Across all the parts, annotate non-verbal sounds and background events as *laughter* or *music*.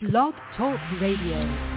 Blog Talk Radio.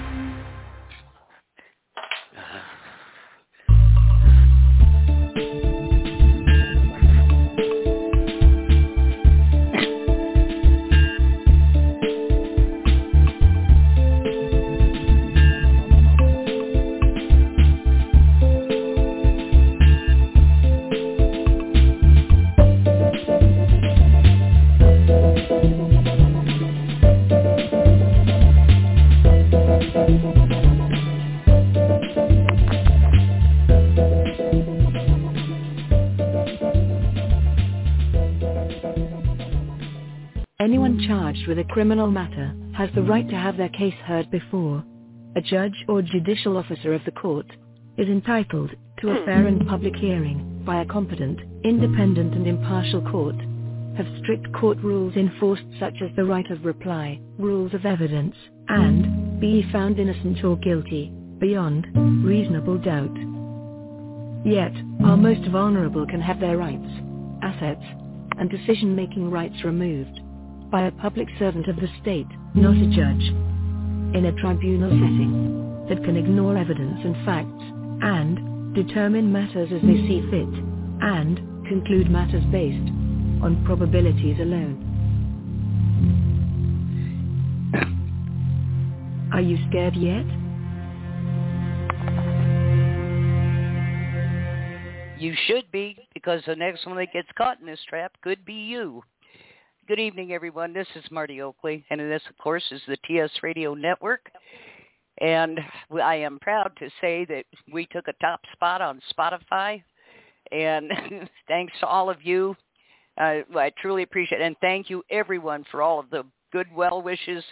Charged with a criminal matter has the right to have their case heard before a judge or judicial officer of the court is entitled to a fair and public hearing by a competent, independent and impartial court. Have strict court rules enforced such as the right of reply, rules of evidence, and be found innocent or guilty, beyond reasonable doubt. Yet, our most vulnerable can have their rights, assets, and decision-making rights removed by a public servant of the state, not a judge, in a tribunal setting that can ignore evidence and facts, and determine matters as they see fit, and conclude matters based on probabilities alone. Are you scared yet? You should be, because the next one that gets caught in this trap could be you. Good evening, everyone. This is Marty Oakley, and this, of course, is the TS Radio Network. And I am proud to say that we took a top spot on Spotify. And *laughs* thanks to all of you. Uh, I truly appreciate it. And thank you, everyone, for all of the good well wishes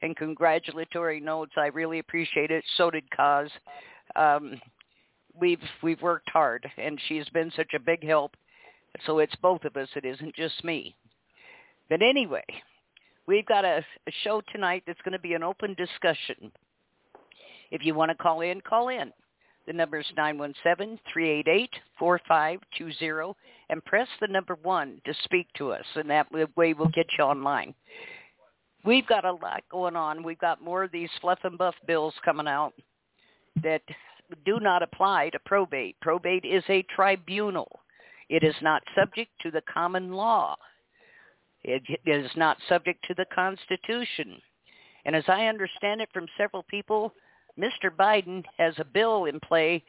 and congratulatory notes. I really appreciate it. So did Kaz. Um, we've we've worked hard, and she's been such a big help. So it's both of us. It isn't just me. But anyway, we've got a, a show tonight that's going to be an open discussion. If you want to call in, call in. The number is 917-388-4520 and press the number one to speak to us, and that way we'll get you online. We've got a lot going on. We've got more of these fluff and buff bills coming out that do not apply to probate. Probate is a tribunal. It is not subject to the common law. It is not subject to the Constitution. And as I understand it from several people, Mr. Biden has a bill in play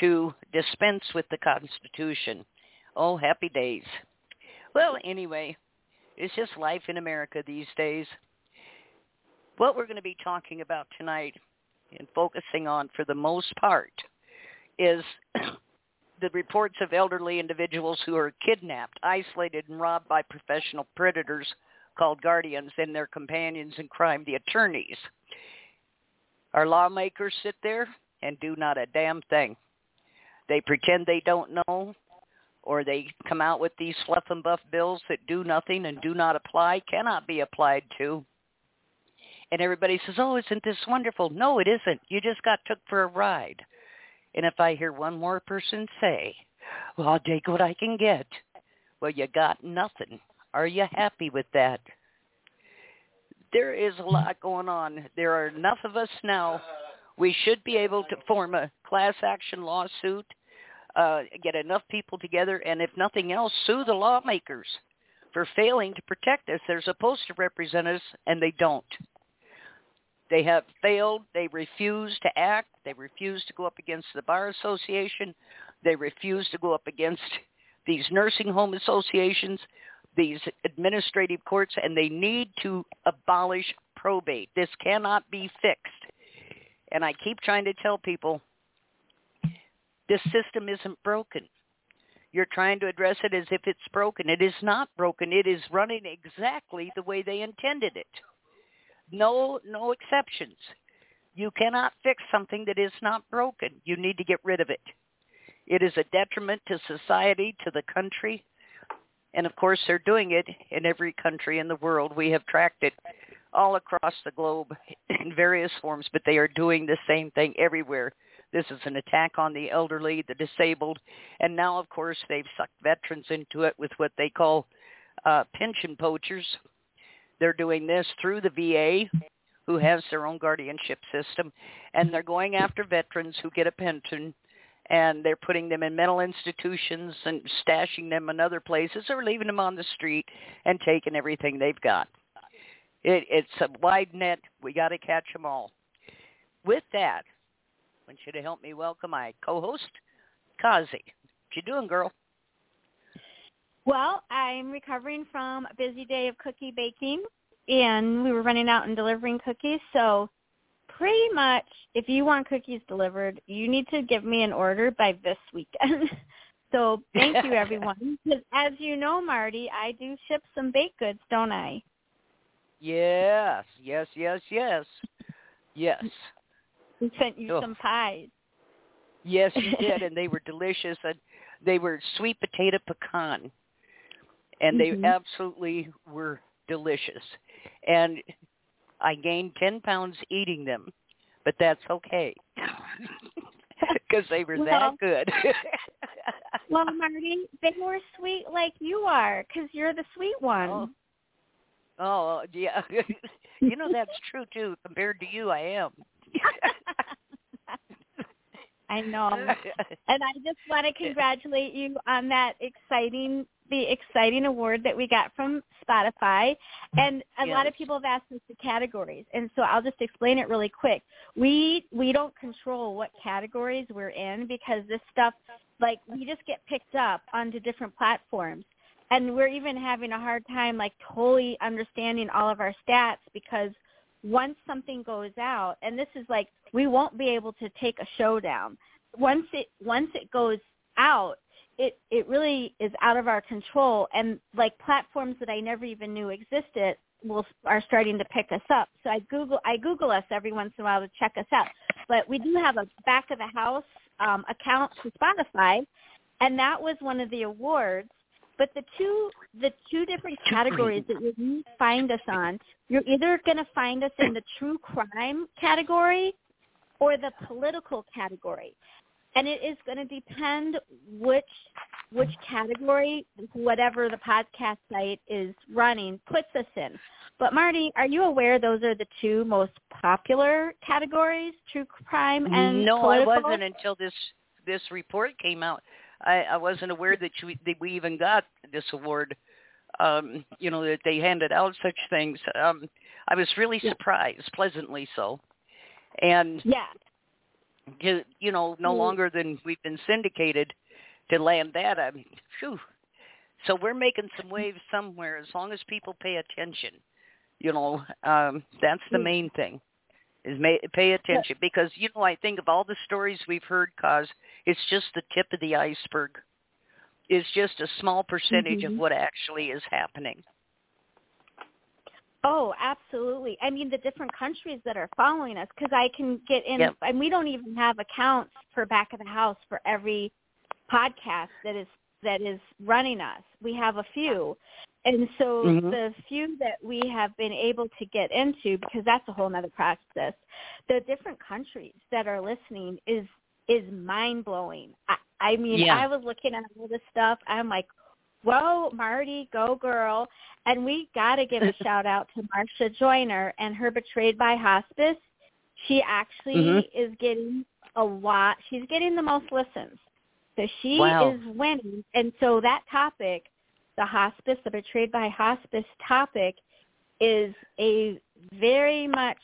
to dispense with the Constitution. Oh, happy days. Well, anyway, it's just life in America these days. What we're going to be talking about tonight and focusing on for the most part is *clears throat* the reports of elderly individuals who are kidnapped, isolated, and robbed by professional predators called guardians and their companions in crime, the attorneys. Our lawmakers sit there and do not a damn thing. They pretend they don't know, or they come out with these fluff and buff bills that do nothing and do not apply, cannot be applied to. And everybody says, oh, isn't this wonderful? No, it isn't. You just got took for a ride. And if I hear one more person say, well, I'll take what I can get, well, you got nothing. Are you happy with that? There is a lot going on. There are enough of us now. We should be able to form a class action lawsuit, uh, get enough people together, and if nothing else, sue the lawmakers for failing to protect us. They're supposed to represent us, and they don't. They have failed. They refuse to act. They refuse to go up against the Bar Association. They refuse to go up against these nursing home associations, these administrative courts, and they need to abolish probate. This cannot be fixed. And I keep trying to tell people this system isn't broken. You're trying to address it as if it's broken. It is not broken. It is running exactly the way they intended it no no exceptions. You cannot fix something that is not broken. You need to get rid of it. It is a detriment to society, to the country, and of course they're doing it in every country in the world. We have tracked it all across the globe *laughs* in various forms, but they are doing the same thing everywhere. This is an attack on the elderly, the disabled, and now, of course, they've sucked veterans into it with what they call uh, pension poachers, they're doing this through the VA who has their own guardianship system, and they're going after veterans who get a pension, and they're putting them in mental institutions and stashing them in other places, or leaving them on the street and taking everything they've got. It, it's a wide net. We got to catch them all. With that, I want you to help me welcome my co-host, Kazi. What you doing, girl? Well, I'm recovering from a busy day of cookie baking, and we were running out and delivering cookies. So pretty much, if you want cookies delivered, you need to give me an order by this weekend. *laughs* so thank you, everyone. Because as you know, Marty, I do ship some baked goods, don't I? Yes, yes, yes, yes, yes. We sent you Oh. some pies. Yes, you did, *laughs* and they were delicious. And they were sweet potato pecan, and they Mhm. absolutely were delicious. And I gained ten pounds eating them, but that's okay *laughs* because they were Well- that good. *laughs* Well, *laughs* Marty, they were sweet like you are, because you're the sweet one. Oh. oh yeah, you know that's true too. Compared to you, I am. I know. And I just want to congratulate you on that exciting the exciting award that we got from Spotify. Mm-hmm. And a lot of people have asked us the categories. And so I'll just explain it really quick. We we don't control what categories we're in because this stuff like we just get picked up onto different platforms. And we're even having a hard time like totally understanding all of our stats because once something goes out and this is like we won't be able to take a show down once it once it goes out it it really is out of our control. And like platforms that i never even knew existed will are starting to pick us up. So i google i google us every once in a while to check us out. But we do have a back of the house um account to spotify and that was one of the awards. But the two the two different categories that you find us on you're either going to find us in the true crime category or the political category. And it is going to depend which which category whatever the podcast site is running puts us in. But Marty, are you aware those are the two most popular categories, true crime and no, political? I wasn't until this this report came out. I, I wasn't aware that, you, that we even got this award. Um, you know that they handed out such things. Um, I was really surprised, pleasantly so. And Yeah. You you know, no Mm. longer than we've been syndicated to land that. I mean, phew. So we're making some waves somewhere as long as people pay attention. You know, um, that's the Mm. main thing is may, pay attention because you know I think of all the stories we've heard, cause it's just the tip of the iceberg. It's just a small percentage Mhm. of what actually is happening. Oh, absolutely. I mean, the different countries that are following us, because I can get in, Yep. and we don't even have accounts for Back of the House for every podcast that is that is running us. We have a few, and so Mhm. the few that we have been able to get into, because that's a whole other process. The different countries that are listening is is mind blowing. I, I mean, Yeah. I was looking at all this stuff. I'm like, whoa, Marty, go girl. And we got to give a *laughs* shout out to Marcia Joyner and her Betrayed by Hospice. She actually Mhm. is getting a lot. She's getting the most listens. So she Wow. is winning. And so that topic, the hospice, the Betrayed by Hospice topic, is a very much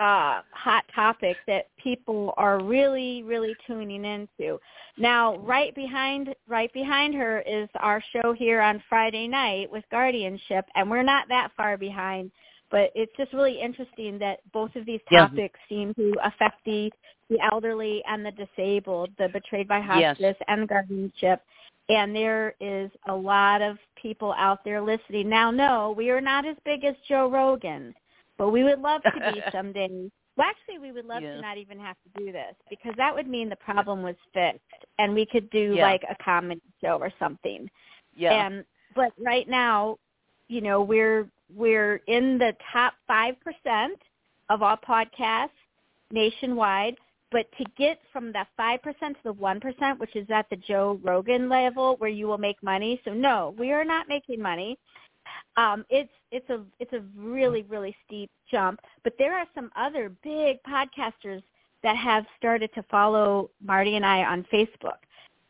uh, hot topic that people are really, really tuning into. Now, right behind, right behind her is our show here on Friday night with Guardianship, and we're not that far behind. But it's just really interesting that both of these Yeah. topics seem to affect the the elderly and the disabled, the betrayed by Yes. and guardianship. And there is a lot of people out there listening. Now, no, we are not as big as Joe Rogan, but we would love to be *laughs* someday. Well, actually, we would love Yeah. to not even have to do this because that would mean the problem was fixed, and we could do Yeah. like a comedy show or something. Yeah. And but right now, you know, we're we're in the top five percent of all podcasts nationwide. But to get from the five percent to the one percent, which is at the Joe Rogan level where you will make money, so no, we are not making money. Um, it's it's a it's a really really steep jump, but there are some other big podcasters that have started to follow Marty and I on Facebook.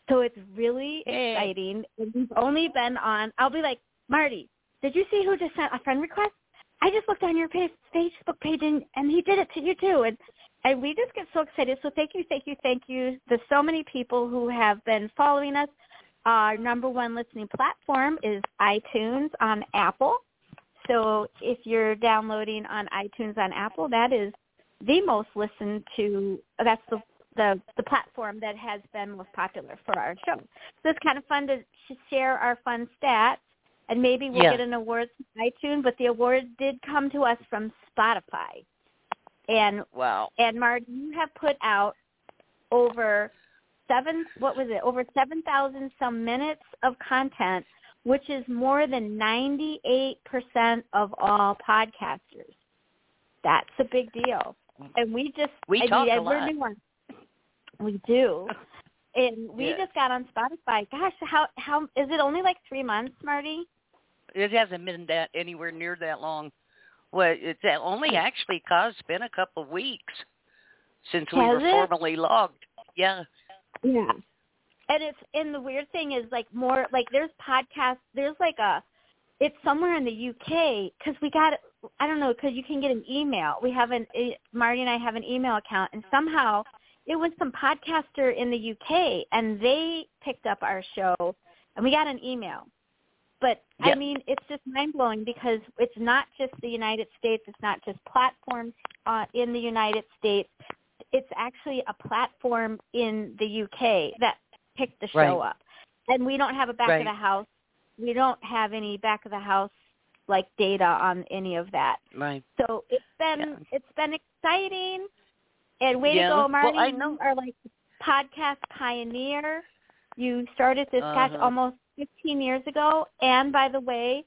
So it's really Hey. exciting. And We've only been on. I'll be like, Marty, did you see who just sent a friend request? I just looked on your page, Facebook page and, and he did it to you too. And and we just get so excited. So thank you, thank you, thank you. There's so many people who have been following us. Our number one listening platform is iTunes on Apple. So if you're downloading on iTunes on Apple, that is the most listened to. That's the the, the platform that has been most popular for our show. So it's kind of fun to, share our fun stats, and maybe we'll Yeah. get an award from iTunes. But the award did come to us from Spotify, and Wow. and Mark, you have put out over seven. What was it? Over seven thousand some minutes of content, which is more than ninety-eight percent of all podcasters. That's a big deal, and we just We I talk mean, a lot. We do. And we Yeah. just got on Spotify. Gosh, how how is it only like three months, Marty? It hasn't been that anywhere near that long. Well, it's only actually cause it's been a couple of weeks since we Has were it? formally logged. Yeah. Yeah. And it's and the weird thing is like more like there's podcasts. There's like a it's somewhere in the UK because we got I don't know because you can get an email. We have an Marty and I have an email account, and somehow it was some podcaster in the UK, and they picked up our show, and we got an email. But I mean, it's just mind blowing because it's not just the United States. It's not just platforms uh, in the United States. It's actually a platform in the UK that picked the show Right. up, and we don't have a back Right. of the house. We don't have any back of the house like data on any of that. Right. So it's been Yeah. it's been exciting, and way Yeah. to go, Marty. Well, I know. You are like podcast pioneer. You started this Uh-huh. almost 15 years ago, and by the way,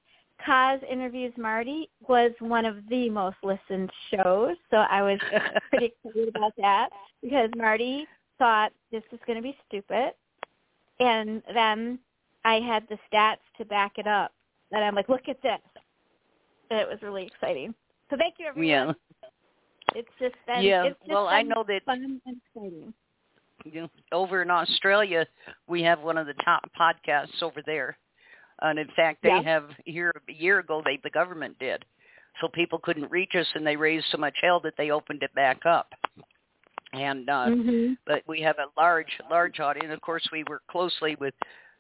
Kaz interviews Marty was one of the most listened shows. So I was *laughs* pretty excited about that because Marty thought this was going to be stupid, and then I had the stats to back it up. And I'm like, look at this. And it was really exciting. So thank you, everyone. yeah. It's just been Yeah. it's just Well, I know that fun and exciting. you know, over in Australia, we have one of the top podcasts over there. And in fact, they Yeah. have here a year ago, they the government did, so people couldn't reach us, and they raised so much hell that they opened it back up. And uh, mm-hmm. but we have a large, large audience. Of course, we work closely with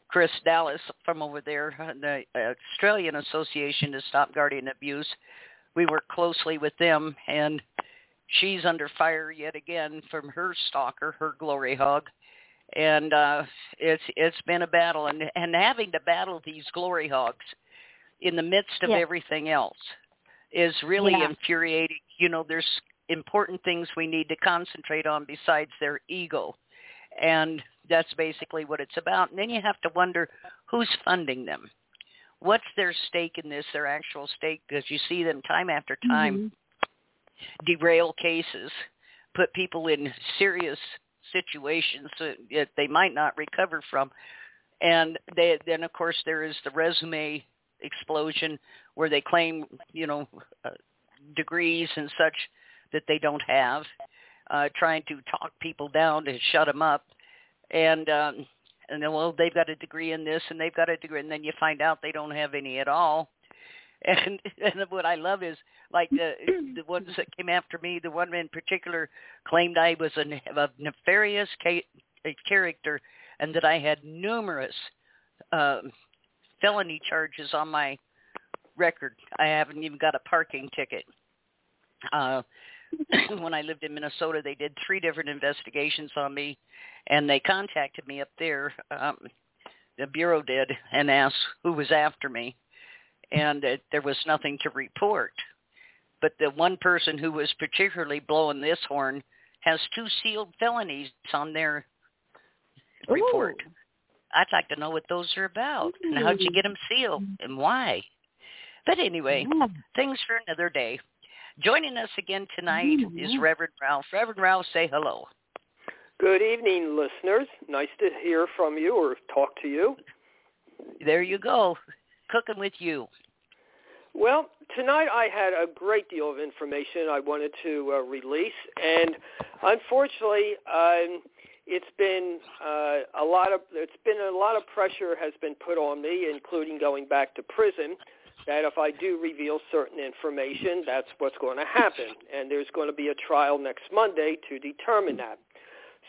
Chris Dallas from over there, the Australian Association to Stop Guardian Abuse. We work closely with them, and she's under fire yet again from her stalker, her glory hog. And uh, it's it's been a battle, and and having to battle these glory hogs in the midst of Yes. everything else is really Yeah. infuriating. You know, there's important things we need to concentrate on besides their ego. And that's basically what it's about. And then you have to wonder who's funding them. What's their stake in this, their actual stake? Because you see them time after time derail cases, put people in serious situations that they might not recover from. And they, then, of course, there is the resume explosion where they claim, you know, uh, degrees and such that they don't have, uh, trying to talk people down to shut them up. And um, and then, well, they've got a degree in this and they've got a degree, and then you find out they don't have any at all. *laughs* And and what I love is like the the ones that came after me. The one in particular claimed I was a, a nefarious ca- character, and that I had numerous um, felony charges on my record. I haven't even got a parking ticket. Uh, *clears throat* when I lived in Minnesota, they did three different investigations on me, and they contacted me up there. Um, the bureau did and asked who was after me, and uh, there was nothing to report. But the one person who was particularly blowing this horn has two sealed felonies on their report. Ooh. I'd like to know what those are about and how'd you get them sealed and why. But anyway, Yeah. things for another day. Joining us again tonight Mhm. is Reverend Ralph. Reverend Ralph, say hello. Good evening, listeners. Nice to hear from you or talk to you. There you go, cooking with you. Well, tonight I had a great deal of information I wanted to uh, release, and unfortunately, um, it's been uh, a lot of it's been a lot of pressure has been put on me, including going back to prison. That if I do reveal certain information, that's what's going to happen, and there's going to be a trial next Monday to determine that.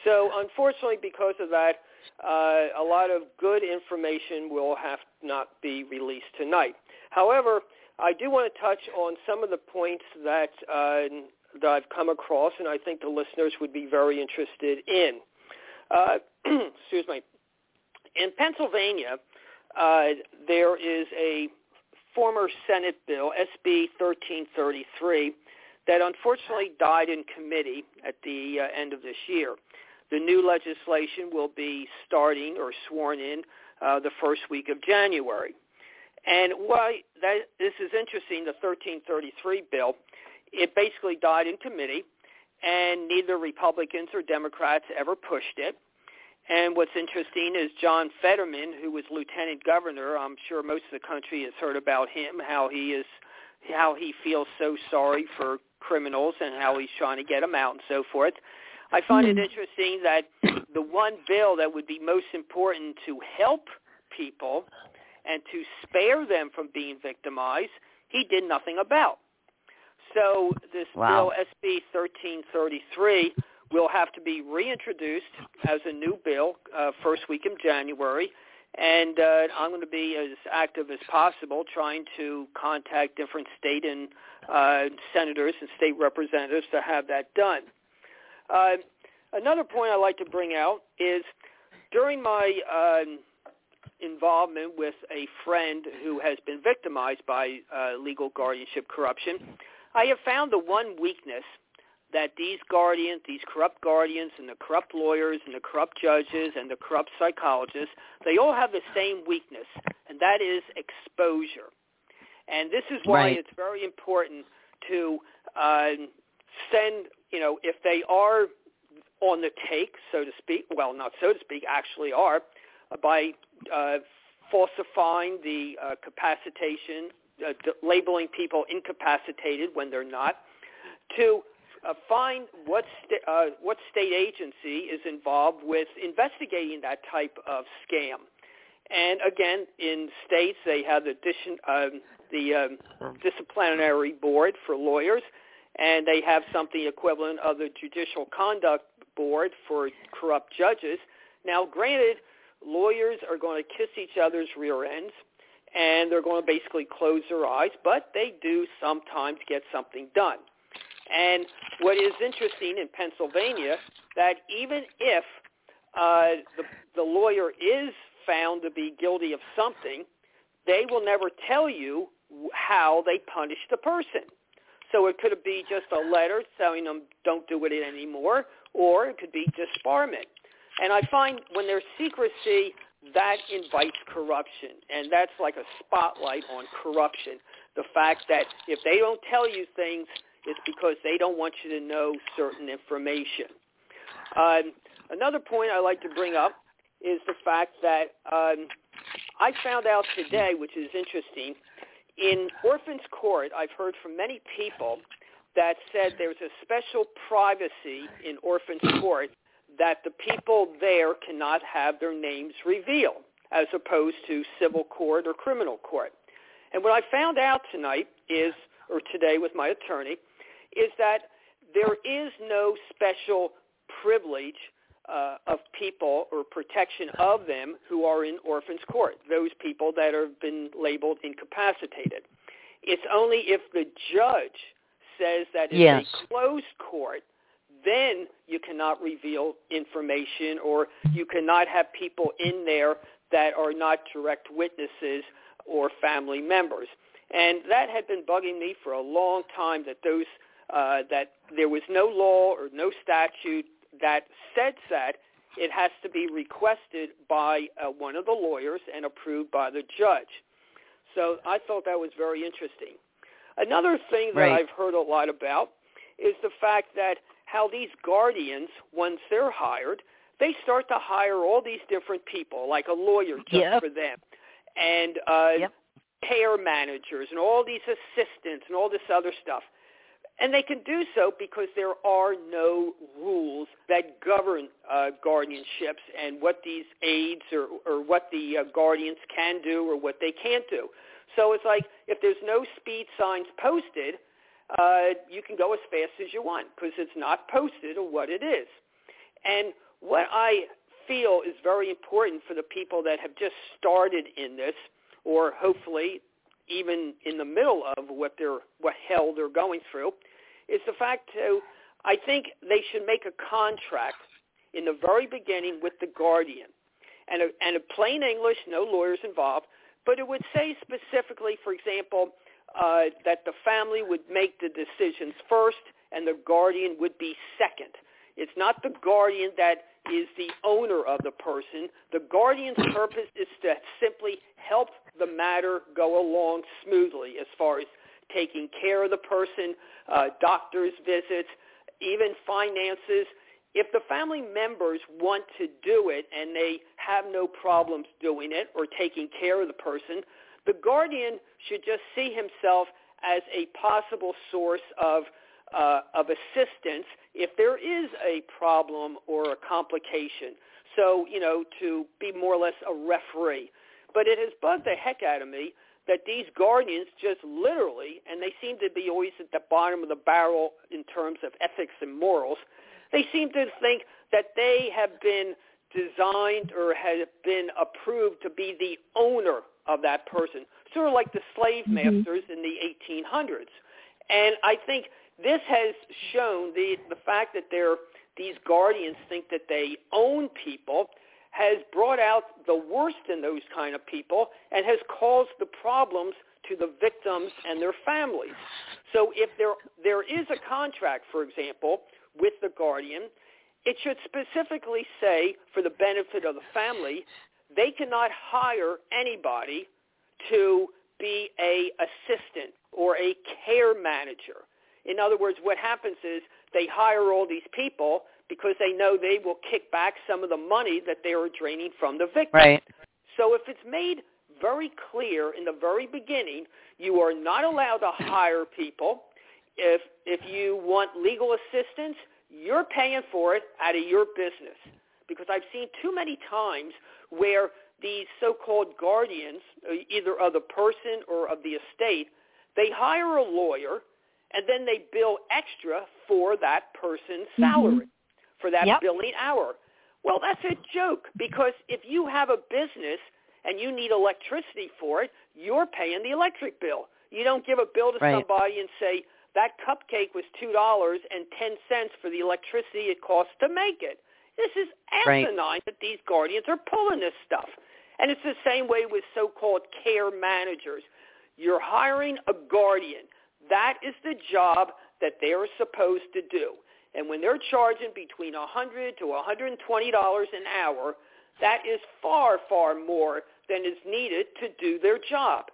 So, unfortunately, because of that, uh, a lot of good information will have not be released tonight. However, I do want to touch on some of the points that uh, that I've come across, and I think the listeners would be very interested in. Uh, *clears throat* excuse me. In Pennsylvania, uh, there is a former Senate bill, SB 1333, that unfortunately died in committee at the uh, end of this year. The new legislation will be starting or sworn in uh, the first week of January. And why that this is interesting, the 1333 bill, it basically died in committee, and neither Republicans or Democrats ever pushed it. And what's interesting is John Fetterman, who was lieutenant governor. I'm sure most of the country has heard about him, how he is, how he feels so sorry for criminals and how he's trying to get them out and so forth. I find it hmm. interesting that the one bill that would be most important to help people and to spare them from being victimized, he did nothing about. So this wow. bill SB 1333 will have to be reintroduced as a new bill uh, first week in January. And uh, I'm going to be as active as possible trying to contact different state and uh, senators and state representatives to have that done. Uh, another point I'd like to bring out is during my um, involvement with a friend who has been victimized by uh, legal guardianship corruption, I have found the one weakness that these guardians, these corrupt guardians and the corrupt lawyers and the corrupt judges and the corrupt psychologists, they all have the same weakness, and that is exposure. And this is why right. it's very important to uh, send, you know, if they are on the take, so to speak, well, not so to speak, actually are, by uh, falsifying the uh, capacitation, uh, labeling people incapacitated when they're not, to uh, find what uh, what state agency is involved with investigating that type of scam. And again, in states, they have the, addition, um, the um, disciplinary board for lawyers, and they have something equivalent of the judicial conduct board for corrupt judges. Now, granted, lawyers are going to kiss each other's rear ends, and they're going to basically close their eyes, but they do sometimes get something done. And what is interesting in Pennsylvania, that even if uh, the, the lawyer is found to be guilty of something, they will never tell you how they punished the person. So it could be just a letter telling them don't do it anymore, or it could be disbarment. And I find when there's secrecy, that invites corruption, and that's like a spotlight on corruption. The fact that if they don't tell you things, it's because they don't want you to know certain information. Um, another point I like to bring up is the fact that um, I found out today, which is interesting, in orphans court, I've heard from many people that said there's a special privacy in orphans court that the people there cannot have their names revealed as opposed to civil court or criminal court. And what I found out tonight is, or today with my attorney, is that there is no special privilege uh, of people or protection of them who are in orphans court, those people that have been labeled incapacitated. It's only if the judge says that it's yes. a closed court, then you cannot reveal information or you cannot have people in there that are not direct witnesses or family members. And that had been bugging me for a long time that those uh, that there was no law or no statute that said that it has to be requested by uh, one of the lawyers and approved by the judge. So I thought that was very interesting. Another thing that right. I've heard a lot about is the fact that how these guardians, once they're hired, they start to hire all these different people, like a lawyer just yep. for them. And uh, yep. care managers and all these assistants and all this other stuff. And they can do so because there are no rules that govern uh, guardianships and what these aides or, or what the uh, guardians can do or what they can't do. So it's like if there's no speed signs posted, uh, you can go as fast as you want because it's not posted or what it is. And what I feel is very important for the people that have just started in this or hopefully even in the middle of what they're what hell they're going through is the fact to I think they should make a contract in the very beginning with the guardian and a, and a plain English, no lawyers involved, but it would say specifically, for example, uh, that the family would make the decisions first and the guardian would be second. It's not the guardian that is the owner of the person. The guardian's purpose is to simply help the matter go along smoothly as far as taking care of the person, uh, doctor's visits, even finances. If the family members want to do it and they have no problems doing it or taking care of the person, the guardian should just see himself as a possible source of uh, of assistance if there is a problem or a complication. So, you know, to be more or less a referee. But it has bugged the heck out of me that these guardians just literally, and they seem to be always at the bottom of the barrel in terms of ethics and morals, they seem to think that they have been designed or have been approved to be the owner of that person, sort of like the slave mm-hmm. masters in the 1800s. And I think this has shown the the fact that they're these guardians think that they own people has brought out the worst in those kind of people and has caused the problems to the victims and their families. So if there there is a contract, for example, with the guardian, it should specifically say for the benefit of the family, they cannot hire anybody to be a assistant or a care manager. In other words, what happens is they hire all these people because they know they will kick back some of the money that they are draining from the victim. Right. So if it's made very clear in the very beginning, you are not allowed to hire people. If if you want legal assistance, you're paying for it out of your business. Because I've seen too many times where these so-called guardians, either of the person or of the estate, they hire a lawyer and then they bill extra for that person's mm-hmm. salary, mm-hmm. for that yep. billing hour. Well, that's a joke because if you have a business and you need electricity for it, you're paying the electric bill. You don't give a bill to right. somebody and say, that cupcake was $2 and 10 cents for the electricity it costs to make it. This is asinine right. that these guardians are pulling this stuff. And it's the same way with so-called care managers. You're hiring a guardian. That is the job that they are supposed to do. And when they're charging between 100 to $120 an hour, that is far, far more than is needed to do their job.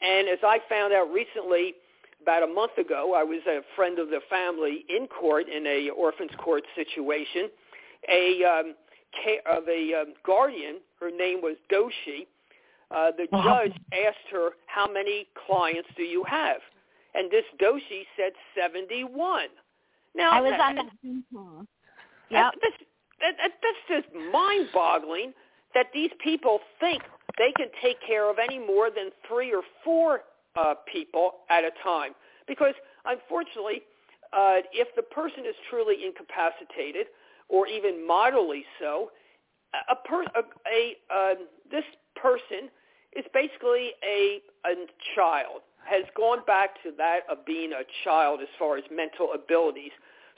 And as I found out recently, about a month ago, I was a friend of the family in court in a orphans court situation. A um, of a um, guardian, her name was Doshi. Uh, the judge asked her, "How many clients do you have?" and this Doshi said 71. Now I was on the. Mm-hmm. Yep. That, that, that, that's just mind-boggling that these people think they can take care of any more than three or four uh, people at a time. Because unfortunately, uh, if the person is truly incapacitated, or even moderately so, a, per, a, a uh, this person is basically a, a child has gone back to that of being a child as far as mental abilities.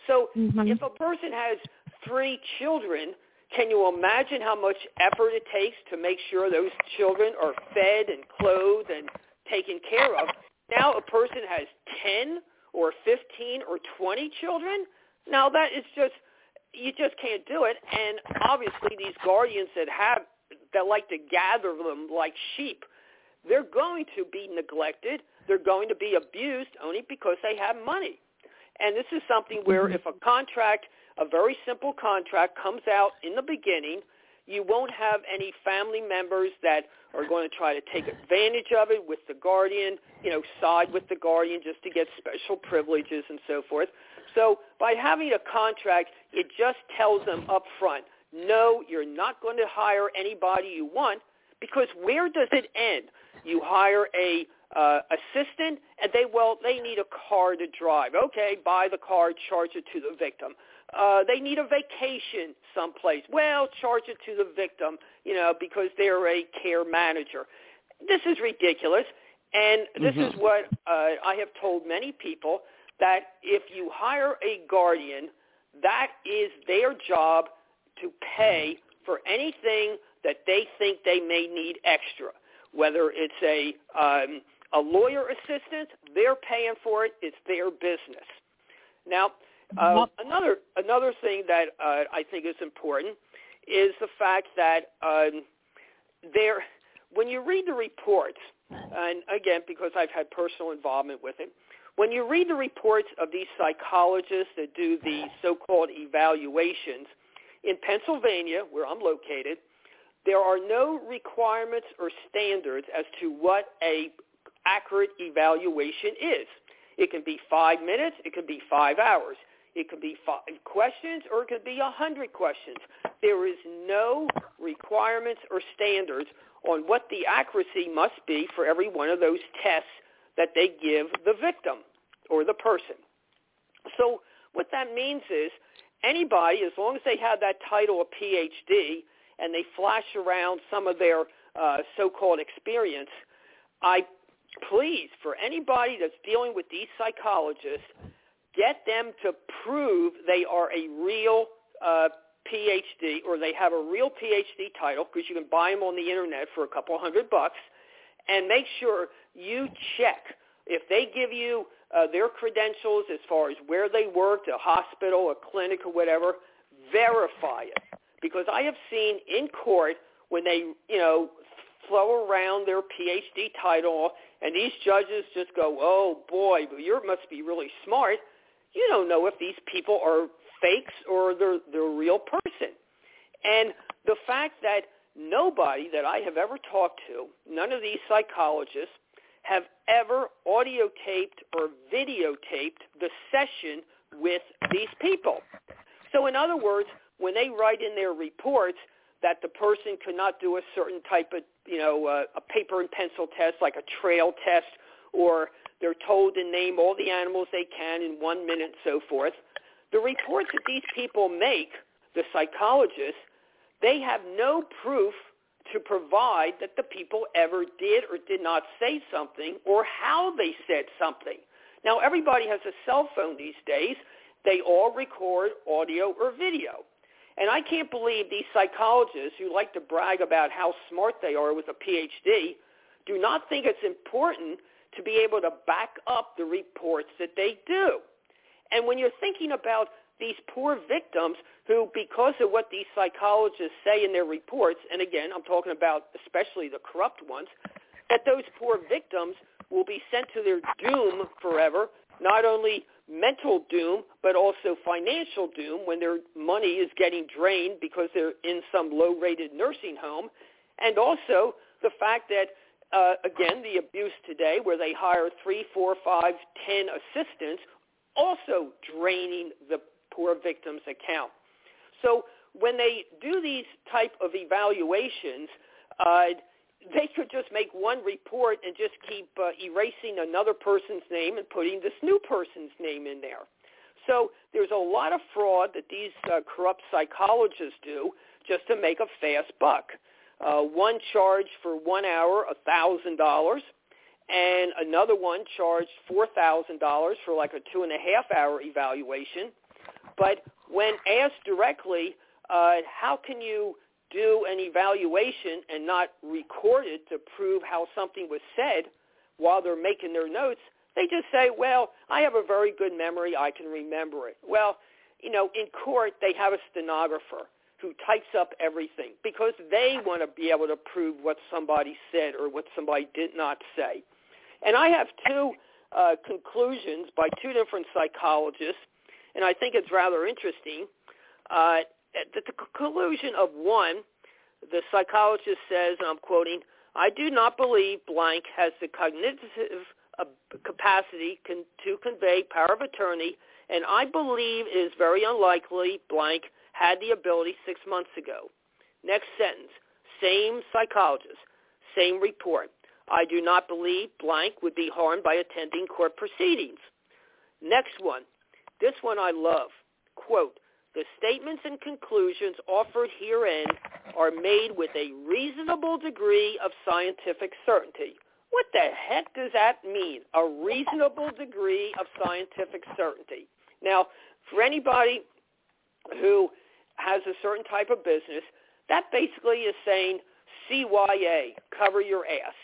So mm-hmm. if a person has three children, can you imagine how much effort it takes to make sure those children are fed and clothed and taken care of? Now a person has 10 or 15 or 20 children. Now that is just you just can't do it and obviously these guardians that have that like to gather them like sheep they're going to be neglected they're going to be abused only because they have money. And this is something where mm-hmm. if a contract, a very simple contract comes out in the beginning, You won't have any family members that are going to try to take advantage of it with the guardian, you know, side with the guardian just to get special privileges and so forth. So by having a contract, it just tells them up front, no, you're not going to hire anybody you want because where does it end? You hire a uh, assistant, and they well they need a car to drive. Okay, buy the car, charge it to the victim. Uh, they need a vacation someplace. Well, charge it to the victim, you know, because they're a care manager. This is ridiculous, and this mm-hmm. is what uh, I have told many people that if you hire a guardian, that is their job to pay for anything that they think they may need extra, whether it's a um, a lawyer assistant, they're paying for it. It's their business. Now, uh, another another thing that uh, I think is important is the fact that um, there, when you read the reports, and again because I've had personal involvement with it, when you read the reports of these psychologists that do the so-called evaluations in Pennsylvania, where I'm located, there are no requirements or standards as to what a accurate evaluation is. It can be five minutes. It can be five hours. It can be five questions or it could be a hundred questions. There is no requirements or standards on what the accuracy must be for every one of those tests that they give the victim or the person. So what that means is anybody, as long as they have that title of PhD and they flash around some of their uh, so-called experience, I please, for anybody that's dealing with these psychologists, get them to prove they are a real uh, PhD or they have a real PhD title because you can buy them on the internet for a couple hundred bucks and make sure you check if they give you uh, their credentials as far as where they worked, a hospital, a clinic or whatever, verify it. Because I have seen in court when they, you know, throw around their PhD title and these judges just go, oh boy, you must be really smart you don't know if these people are fakes or they're the real person. And the fact that nobody that I have ever talked to, none of these psychologists, have ever audio taped or videotaped the session with these people. So in other words, when they write in their reports that the person could not do a certain type of, you know, uh, a paper and pencil test like a trail test or they're told to name all the animals they can in one minute and so forth. The reports that these people make, the psychologists, they have no proof to provide that the people ever did or did not say something or how they said something. Now, everybody has a cell phone these days. They all record audio or video. And I can't believe these psychologists who like to brag about how smart they are with a PhD do not think it's important to be able to back up the reports that they do. And when you're thinking about these poor victims who, because of what these psychologists say in their reports, and again, I'm talking about especially the corrupt ones, that those poor victims will be sent to their doom forever, not only mental doom, but also financial doom when their money is getting drained because they're in some low-rated nursing home, and also the fact that uh, again, the abuse today where they hire three, four, five, ten assistants, also draining the poor victim's account. So when they do these type of evaluations, uh, they could just make one report and just keep uh, erasing another person's name and putting this new person's name in there. So there's a lot of fraud that these uh, corrupt psychologists do just to make a fast buck. Uh, one charged for one hour a thousand dollars, and another one charged four thousand dollars for like a two and a half hour evaluation. But when asked directly, uh, how can you do an evaluation and not record it to prove how something was said while they're making their notes? They just say, well, I have a very good memory. I can remember it. Well, you know, in court, they have a stenographer who types up everything because they want to be able to prove what somebody said or what somebody did not say. And I have two uh, conclusions by two different psychologists, and I think it's rather interesting. Uh, that the conclusion of one the psychologist says, and I'm quoting, I do not believe blank has the cognitive capacity con- to convey power of attorney, and I believe it is very unlikely blank had the ability six months ago. Next sentence, same psychologist, same report. I do not believe blank would be harmed by attending court proceedings. Next one, this one I love. Quote, the statements and conclusions offered herein are made with a reasonable degree of scientific certainty. What the heck does that mean? A reasonable degree of scientific certainty. Now, for anybody who has a certain type of business, that basically is saying CYA, cover your ass.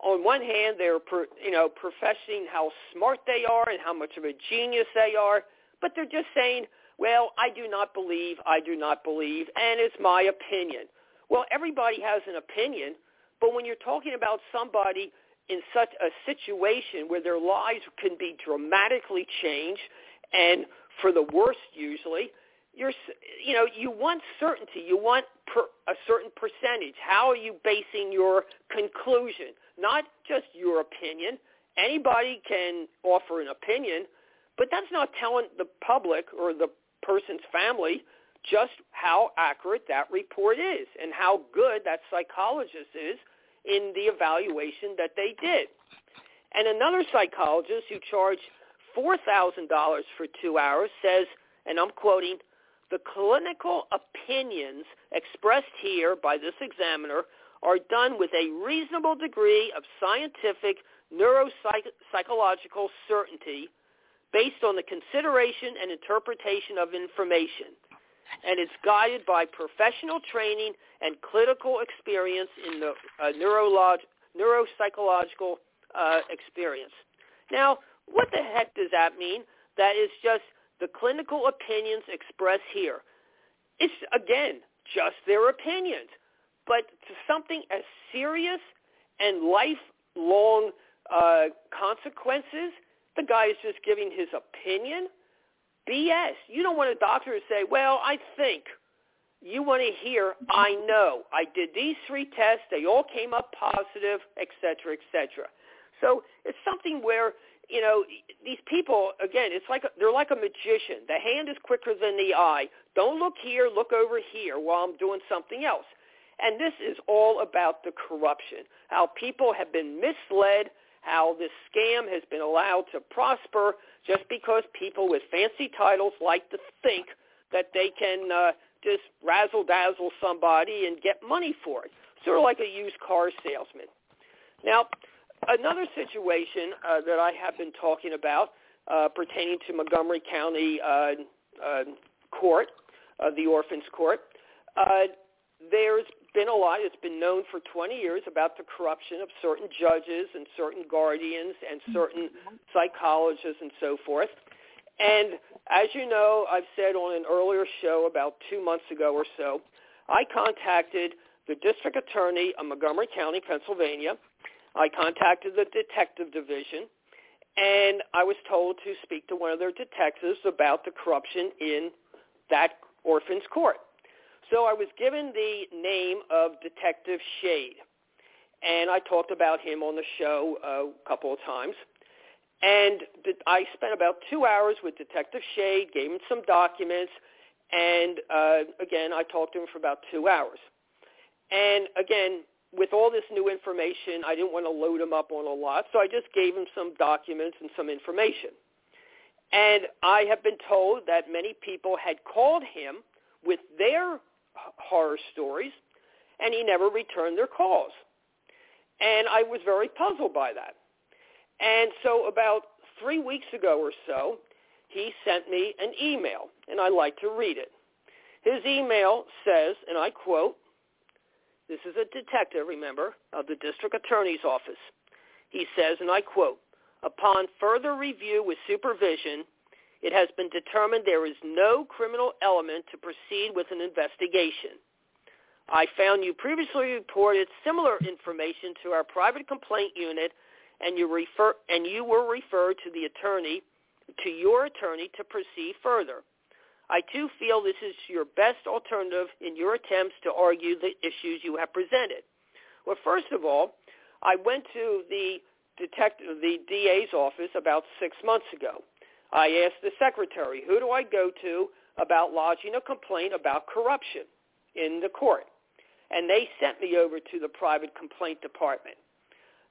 On one hand, they're you know professing how smart they are and how much of a genius they are, but they're just saying, well, I do not believe, I do not believe, and it's my opinion. Well, everybody has an opinion, but when you're talking about somebody in such a situation where their lives can be dramatically changed and for the worst usually, you're you know you want certainty you want per, a certain percentage. How are you basing your conclusion? Not just your opinion. Anybody can offer an opinion but that's not telling the public or the person's family just how accurate that report is and how good that psychologist is in the evaluation that they did. And another psychologist who charged $4,000 for two hours says, and I'm quoting, the clinical opinions expressed here by this examiner are done with a reasonable degree of scientific neuropsychological certainty based on the consideration and interpretation of information and it's guided by professional training and clinical experience in the uh, neurolog- neuropsychological uh, experience. Now, what the heck does that mean? That is just the clinical opinions expressed here. It's, again, just their opinions. But to something as serious and lifelong uh, consequences, the guy is just giving his opinion. BS. You don't want a doctor to say, well, I think. You want to hear, I know. I did these three tests. They all came up positive, et cetera, et cetera. So it's something where you know, these people again, it's like a, they're like a magician. The hand is quicker than the eye. Don't look here, look over here while I'm doing something else. And this is all about the corruption. How people have been misled, how this scam has been allowed to prosper just because people with fancy titles like to think that they can uh, just razzle dazzle somebody and get money for it. Sort of like a used car salesman. Now, Another situation uh, that I have been talking about uh, pertaining to Montgomery County uh, uh, Court, uh, the Orphans Court, uh, there's been a lot. It's been known for 20 years about the corruption of certain judges and certain guardians and mm-hmm. certain psychologists and so forth. And as you know, I've said on an earlier show about two months ago or so, I contacted the district attorney of Montgomery County, Pennsylvania, I contacted the detective division, and I was told to speak to one of their detectives about the corruption in that orphan's court. So I was given the name of Detective Shade, and I talked about him on the show a couple of times. And I spent about two hours with Detective Shade, gave him some documents, and uh, again, I talked to him for about two hours. And again, with all this new information, I didn't want to load him up on a lot, so I just gave him some documents and some information. And I have been told that many people had called him with their horror stories, and he never returned their calls. And I was very puzzled by that. And so about three weeks ago or so, he sent me an email, and I like to read it. His email says, and I quote, this is a detective, remember, of the district attorney's office. He says, and I quote, upon further review with supervision, it has been determined there is no criminal element to proceed with an investigation. I found you previously reported similar information to our private complaint unit and you refer and you were referred to the attorney to your attorney to proceed further. I too feel this is your best alternative in your attempts to argue the issues you have presented. Well, first of all, I went to the detective, the DA's office about six months ago. I asked the secretary, who do I go to about lodging a complaint about corruption in the court? And they sent me over to the private complaint department.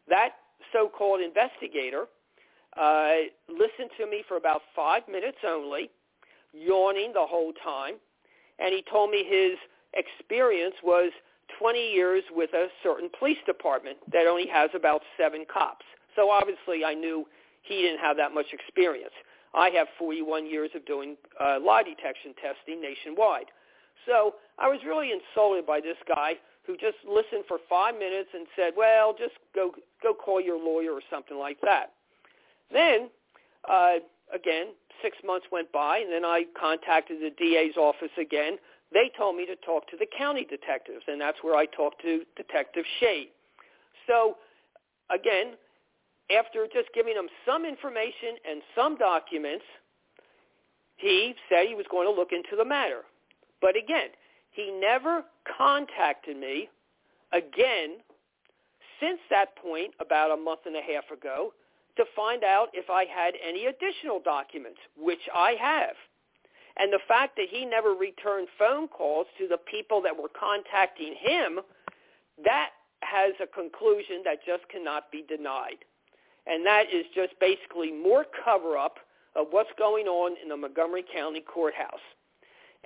That so-called investigator uh, listened to me for about five minutes only, yawning the whole time, and he told me his experience was 20 years with a certain police department that only has about seven cops. So obviously I knew he didn't have that much experience. I have 41 years of doing uh, lie detection testing nationwide. So I was really insulted by this guy who just listened for five minutes and said, well, just go, go call your lawyer or something like that. Then, uh, again, six months went by, and then I contacted the DA's office again. They told me to talk to the county detectives, and that's where I talked to Detective Shade. So, again, after just giving him some information and some documents, he said he was going to look into the matter. But again, he never contacted me again since that point about a month and a half ago to find out if I had any additional documents, which I have. And the fact that he never returned phone calls to the people that were contacting him, that has a conclusion that just cannot be denied. And that is just basically more cover-up of what's going on in the Montgomery County Courthouse.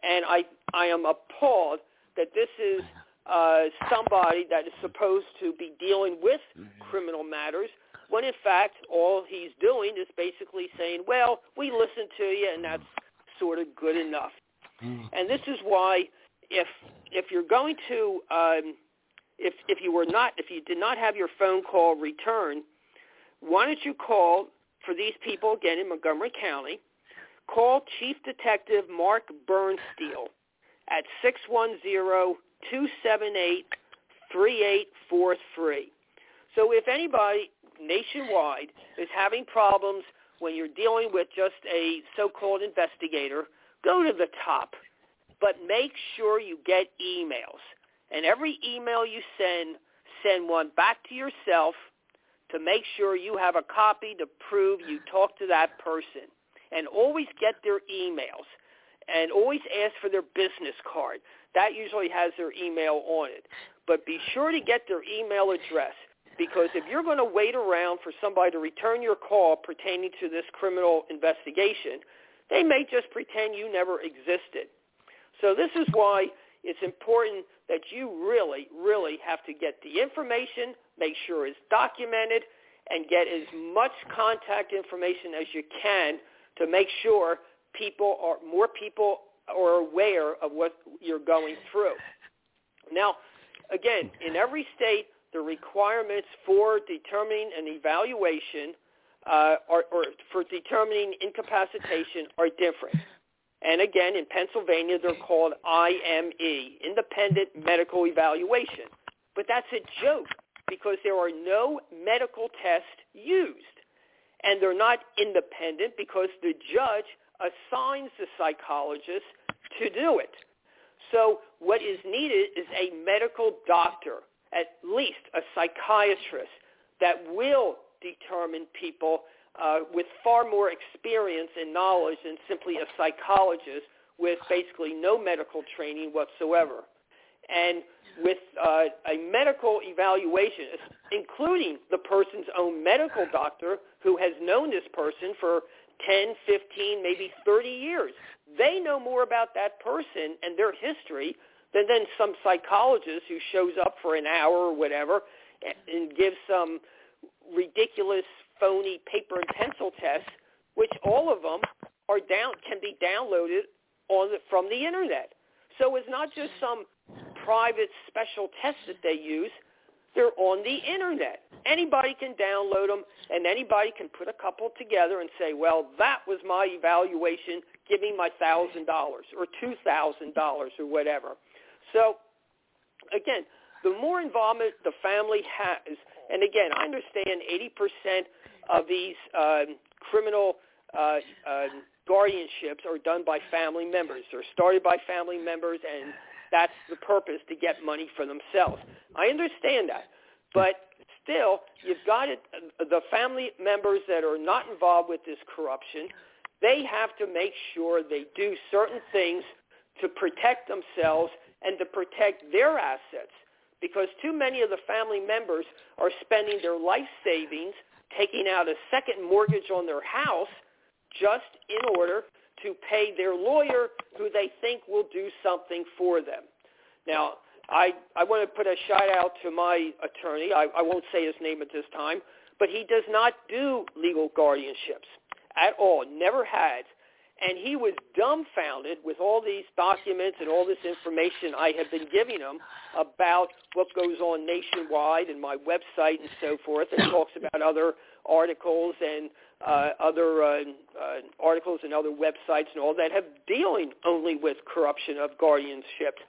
And I, I am appalled that this is uh, somebody that is supposed to be dealing with criminal matters when in fact all he's doing is basically saying, well, we listened to you and that's sort of good enough. And this is why if if you're going to um, if if you were not if you did not have your phone call returned, why don't you call for these people again in Montgomery County? Call Chief Detective Mark Bernstiel at 610-278-3843. So if anybody nationwide is having problems when you're dealing with just a so-called investigator, go to the top. But make sure you get emails. And every email you send, send one back to yourself to make sure you have a copy to prove you talked to that person. And always get their emails. And always ask for their business card. That usually has their email on it. But be sure to get their email address because if you're going to wait around for somebody to return your call pertaining to this criminal investigation, they may just pretend you never existed. So this is why it's important that you really, really have to get the information, make sure it's documented, and get as much contact information as you can to make sure people are more people are aware of what you're going through. Now, again, in every state, the requirements for determining an evaluation uh, or, or for determining incapacitation are different. And again, in Pennsylvania, they're called IME, Independent Medical Evaluation. But that's a joke because there are no medical tests used. And they're not independent because the judge assigns the psychologist to do it. So what is needed is a medical doctor, at least a psychiatrist, that will determine people uh, with far more experience and knowledge than simply a psychologist with basically no medical training whatsoever. And with uh, a medical evaluation, including the person's own medical doctor who has known this person for 10, 15, maybe 30 years. They know more about that person and their history than, than some psychologist who shows up for an hour or whatever and, and gives some ridiculous phony paper and pencil tests, which all of them are down can be downloaded on the, from the internet. So it's not just some private special test that they use. They're on the internet. Anybody can download them, and anybody can put a couple together and say, well, that was my evaluation. Give me my $1,000 or $2,000 or whatever. So, again, the more involvement the family has, and again, I understand 80% of these um, criminal uh, uh, guardianships are done by family members. They're started by family members, and that's the purpose to get money for themselves. I understand that, but still, you've got it, the family members that are not involved with this corruption. They have to make sure they do certain things to protect themselves and to protect their assets because too many of the family members are spending their life savings taking out a second mortgage on their house just in order to pay their lawyer who they think will do something for them. Now, I, I want to put a shout out to my attorney. I, I won't say his name at this time, but he does not do legal guardianships at all, never has. And he was dumbfounded with all these documents and all this information I have been giving him about what goes on nationwide and my website and so forth, and talks about other articles and uh, other uh, uh, articles and other websites and all that have dealing only with corruption of guardianship.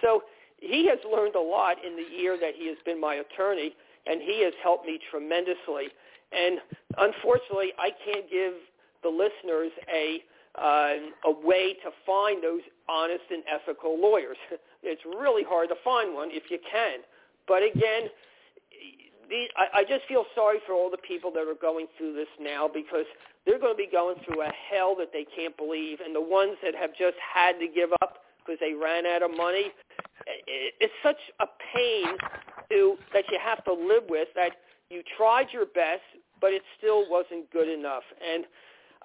So he has learned a lot in the year that he has been my attorney, and he has helped me tremendously. And unfortunately, I can't give the listeners a uh, a way to find those honest and ethical lawyers. *laughs* it's really hard to find one if you can. But again, the, I, I just feel sorry for all the people that are going through this now because they're going to be going through a hell that they can't believe, and the ones that have just had to give up because they ran out of money, it, it's such a pain to that you have to live with that you tried your best, but it still wasn't good enough. And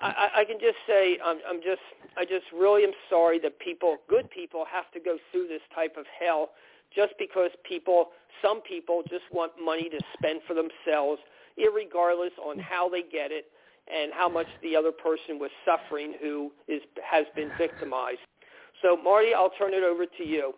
I, I can just say I'm, I'm just I just really am sorry that people, good people, have to go through this type of hell just because people, some people just want money to spend for themselves, irregardless on how they get it and how much the other person was suffering who is has been victimized. So Marty, I'll turn it over to you.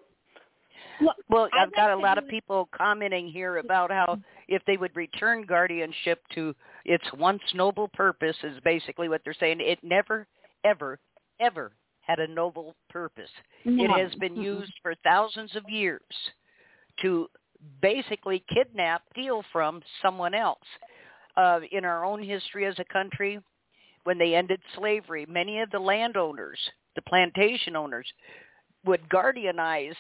Well, I've got a lot of people commenting here about how if they would return guardianship to its once noble purpose is basically what they're saying. It never, ever, ever had a noble purpose. No. It has been used for thousands of years to basically kidnap, steal from someone else. Uh, in our own history as a country, when they ended slavery, many of the landowners, the plantation owners, would guardianize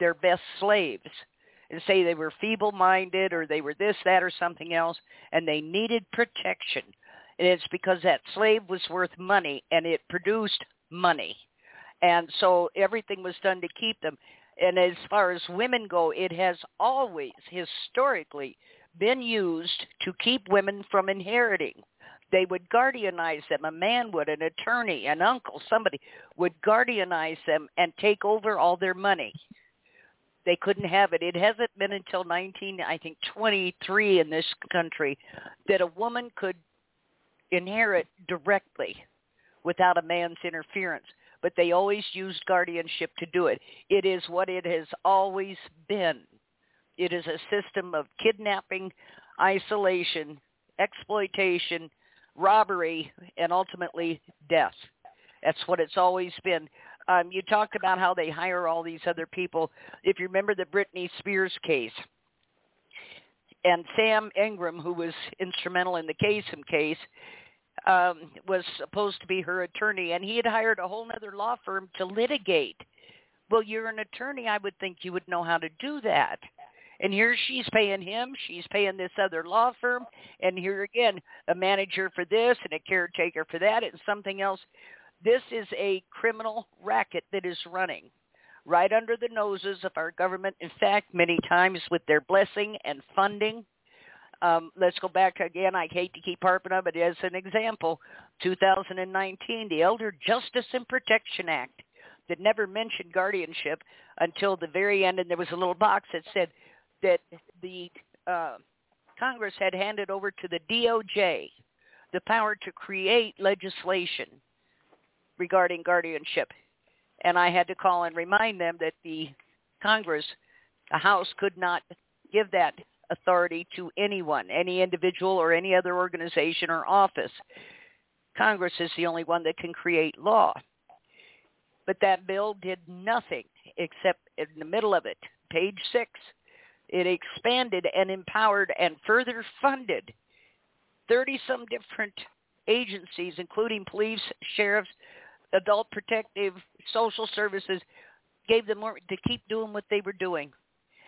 their best slaves and say they were feeble-minded or they were this, that, or something else, and they needed protection. And it's because that slave was worth money and it produced money. And so everything was done to keep them. And as far as women go, it has always historically been used to keep women from inheriting. They would guardianize them. A man would, an attorney, an uncle, somebody would guardianize them and take over all their money they couldn't have it. It hasn't been until 19, I think 23 in this country that a woman could inherit directly without a man's interference. But they always used guardianship to do it. It is what it has always been. It is a system of kidnapping, isolation, exploitation, robbery, and ultimately death. That's what it's always been. Um, you talked about how they hire all these other people. If you remember the Britney Spears case, and Sam Ingham, who was instrumental in the Kasem case, um, was supposed to be her attorney, and he had hired a whole other law firm to litigate. Well, you're an attorney. I would think you would know how to do that. And here she's paying him, she's paying this other law firm, and here again, a manager for this and a caretaker for that and something else. This is a criminal racket that is running right under the noses of our government. In fact, many times with their blessing and funding. Um, let's go back again. I hate to keep harping on it as an example. 2019, the Elder Justice and Protection Act that never mentioned guardianship until the very end, and there was a little box that said that the uh, Congress had handed over to the DOJ the power to create legislation regarding guardianship. And I had to call and remind them that the Congress, the House, could not give that authority to anyone, any individual or any other organization or office. Congress is the only one that can create law. But that bill did nothing except in the middle of it, page six, it expanded and empowered and further funded 30 some different agencies, including police, sheriffs, adult protective, social services, gave them more to keep doing what they were doing.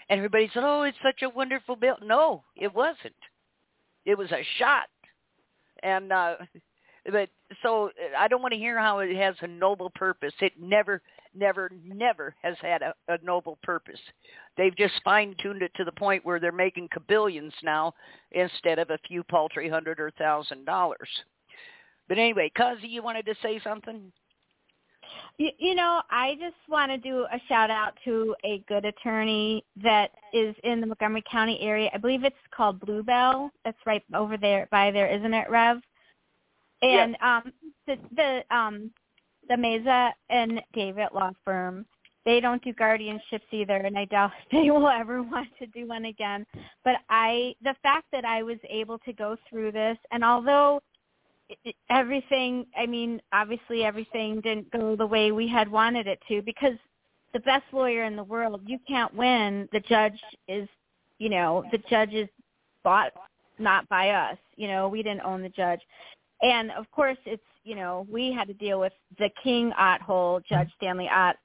And everybody said, "Oh, it's such a wonderful bill." No, it wasn't. It was a shot. And uh *laughs* but so I don't want to hear how it has a noble purpose. It never, never, never has had a, a noble purpose. They've just fine-tuned it to the point where they're making cabillions now instead of a few paltry hundred or thousand dollars. But anyway, Kazi, you wanted to say something? You, you know, I just want to do a shout out to a good attorney that is in the Montgomery County area. I believe it's called Bluebell. That's right over there by there, isn't it, Rev? And yes. um the the um the Mesa and David law firm, they don't do guardianships either and I doubt *laughs* they will ever want to do one again. But I the fact that I was able to go through this and although everything i mean obviously everything didn't go the way we had wanted it to because the best lawyer in the world you can't win. The judge is you know the judge is bought not by us. You know we didn't own the judge. And of course it's you know we had to deal with the king ott hole judge stanley ott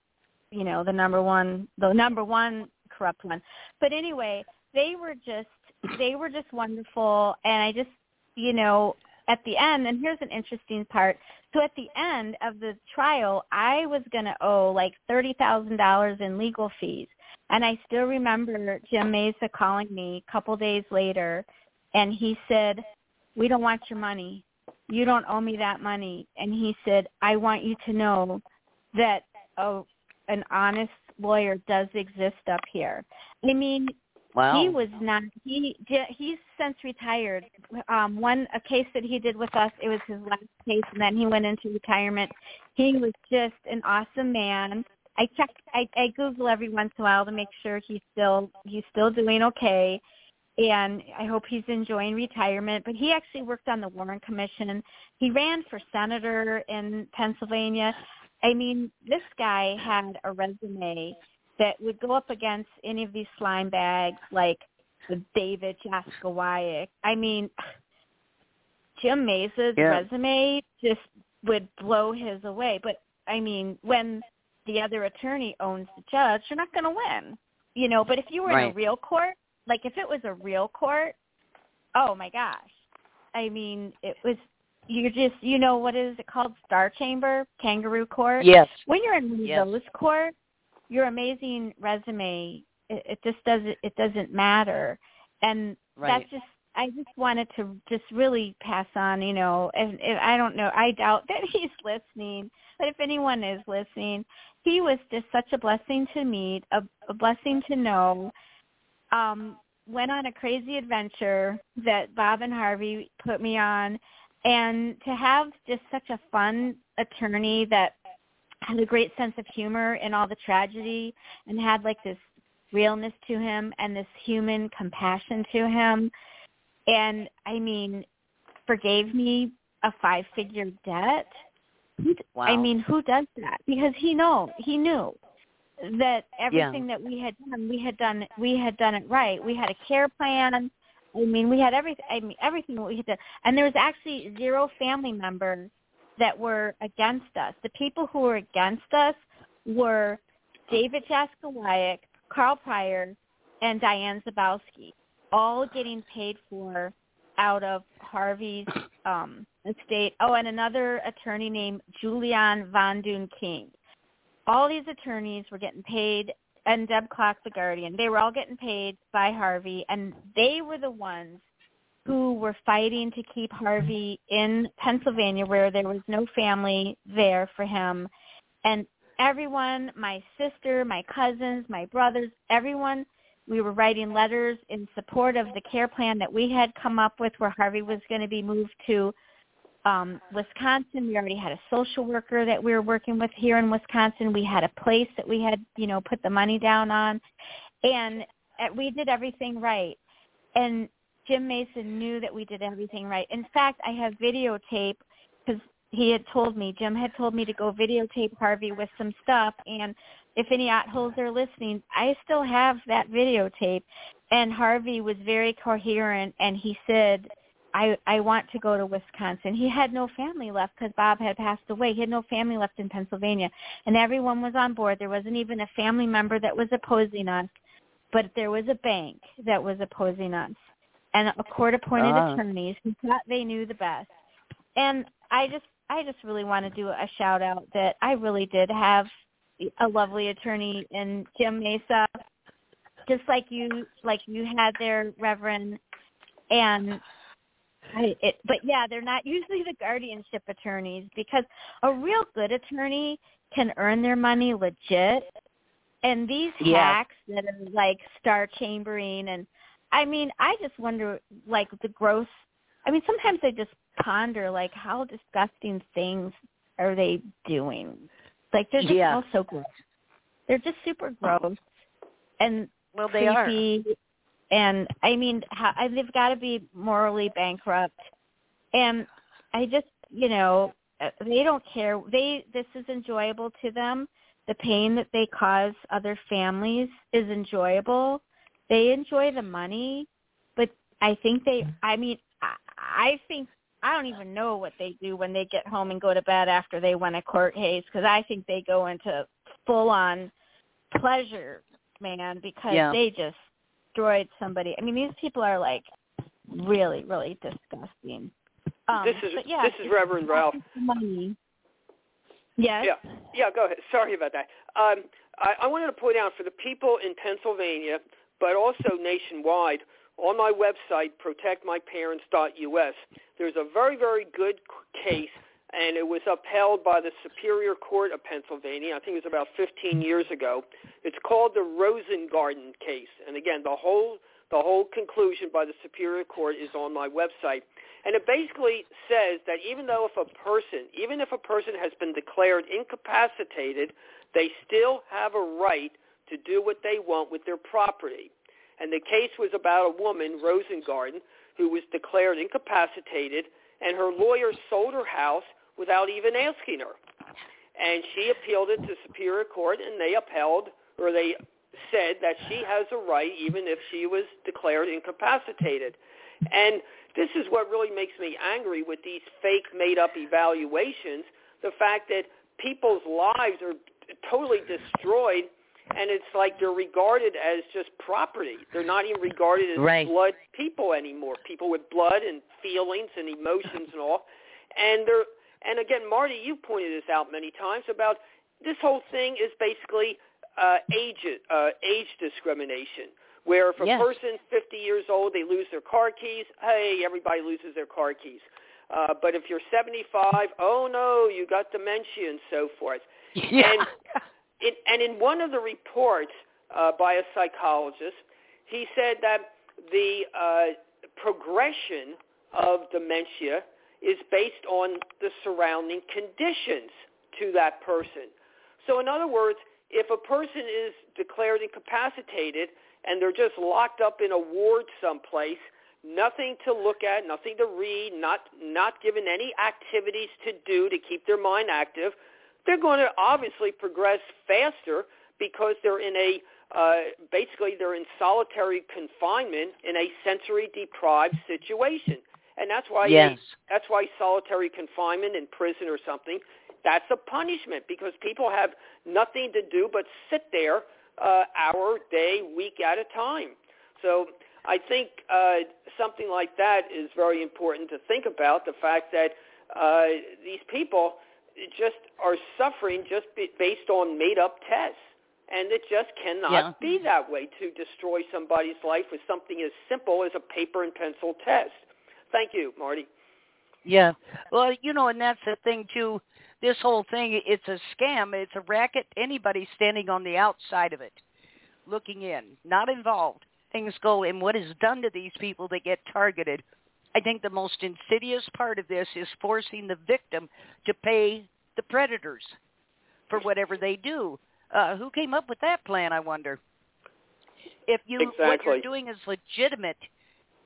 you know the number one the number one corrupt one. But anyway they were just they were just wonderful. And i just you know at the end, and here's an interesting part. So at the end of the trial, I was going to owe like $30,000 in legal fees. And I still remember Jim Mesa calling me a couple days later, and he said, we don't want your money. You don't owe me that money. And he said, I want you to know that oh, an honest lawyer does exist up here. I mean, Wow. He was not. He he's since retired. Um, one a case that he did with us. It was his last case, and then he went into retirement. He was just an awesome man. I check. I, I Google every once in a while to make sure he's still he's still doing okay, and I hope he's enjoying retirement. But he actually worked on the Warren Commission. And he ran for senator in Pennsylvania. I mean, this guy had a resume that would go up against any of these slime bags like the David Jaskowayek. I mean, Jim Mesa's yeah. resume just would blow his away. But I mean, when the other attorney owns the judge, you're not going to win. You know, but if you were right. in a real court, like if it was a real court, oh my gosh. I mean, it was you're just you know what is it called star chamber kangaroo court yes when you're in yes. those courts your amazing resume it, it just doesn't it doesn't matter and right. that's just I just wanted to just really pass on, you know, if, if I don't know, I doubt *laughs* that he's listening, but if anyone is listening, he was just such a blessing to meet, a, a blessing to know. Um, went on a crazy adventure that Bob and Harvey put me on, and to have just such a fun attorney that had a great sense of humor in all the tragedy and had like this realness to him and this human compassion to him. And i mean forgave me a five figure debt wow. i mean who does that? Because he know he knew that everything yeah. that we had done we had done we had done it right. We had a care plan. I mean we had everything i mean everything that we had done. And there was actually zero family members that were against us. The people who were against us were David Jaskowayek, Carl Pryor, and Diane Zabowski, all getting paid for out of Harvey's um, estate. Oh, and another attorney named Julian Von Dune King. All these attorneys were getting paid, and Deb Clark, the Guardian. They were all getting paid by Harvey, and they were the ones who were fighting to keep Harvey in Pennsylvania where there was no family there for him. And everyone, my sister, my cousins, my brothers, everyone, we were writing letters in support of the care plan that we had come up with where Harvey was going to be moved to um, Wisconsin. We already had a social worker that we were working with here in Wisconsin. We had a place that we had, you know, put the money down on. And uh, we did everything right. And Jim Mason knew that we did everything right. In fact, I have videotape because he had told me, Jim had told me to go videotape Harvey with some stuff. And if any holes are listening, I still have that videotape. And Harvey was very coherent and he said, I I want to go to Wisconsin. He had no family left because Bob had passed away. He had no family left in Pennsylvania, and everyone was on board. There wasn't even a family member that was opposing us, but there was a bank that was opposing us, and a court-appointed Ah. attorneys who thought they knew the best. And I just I just really want to do a shout out that I really did have a lovely attorney in Jim Mesa, just like you like you had there, Reverend, and I, it, but yeah, they're not *laughs* usually the guardianship attorneys because a real good attorney can earn their money legit. And these Yeah. hacks that are like star chambering and I mean, I just wonder like the gross I mean, sometimes I just ponder like how disgusting things are they doing? Like they're just Yeah. all so gross. They're just super gross and Well, they are. creepy. And I mean, how, I- they've got to be morally bankrupt. And I just, you know, uh, they don't care. They this is enjoyable to them. The pain that they cause other families is enjoyable. They enjoy the money, but I think they. I mean, I, I think I don't even know what they do when they get home and go to bed after they win a court case because I think they go into full on pleasure, man, because Yeah. they just destroyed somebody. I mean, these people are like really, really disgusting. Um, this is but yeah, this is Reverend Ralph. money. Yes. Yeah, yeah. Go ahead. Sorry about that. Um, I, I wanted to point out for the people in Pennsylvania, but also nationwide, on my website protectmyparents.us, there's a very, very good case, and it was upheld by the Superior Court of Pennsylvania. I think it was about 15 years ago. It's called the Rosengarten case, and again, the whole the whole conclusion by the Superior Court is on my website. And it basically says that even though if a person, even if a person has been declared incapacitated, they still have a right to do what they want with their property. And the case was about a woman, Rosengarten, who was declared incapacitated, and her lawyer sold her house without even asking her. And she appealed it to Superior Court, and they upheld, or they said that she has a right even if she was declared incapacitated. And this is what really makes me angry with these fake made-up evaluations, the fact that people's lives are totally destroyed and it's like they're regarded as just property. They're not even regarded as Right. blood people anymore. People with blood and feelings and emotions and all. And they're and again, Marty, you've pointed this out many times about this whole thing is basically uh, age uh, age discrimination. Where if a Yes. person's 50 years old, they lose their car keys. Hey, everybody loses their car keys. Uh, but if you're 75, oh no, you got dementia and so forth. *laughs* Yeah. And it, and in one of the reports uh, by a psychologist, he said that the uh, progression of dementia is based on the surrounding conditions to that person. So in other words, if a person is declared incapacitated and they're just locked up in a ward someplace, nothing to look at, nothing to read, not not given any activities to do to keep their mind active, they're going to obviously progress faster because they're in a uh, basically they're in solitary confinement in a sensory deprived situation, and that's why yes. that's why solitary confinement in prison or something that's a punishment because people have nothing to do but sit there uh, hour, day, week at a time. So I think uh, something like that is very important to think about. The fact that uh, these people just are suffering just based on made-up tests. And it just cannot Yeah. be that way to destroy somebody's life with something as simple as a paper and pencil test. Thank you, Marty. Yeah. Well, you know, and that's the thing too. This whole thing, it's a scam. It's a racket. Anybody standing on the outside of it, looking in, not involved. Things go, and what is done to these people that get targeted. I think the most insidious part of this is forcing the victim to pay the predators for whatever they do. Uh, who came up with that plan? I wonder. If you what you're doing is legitimate,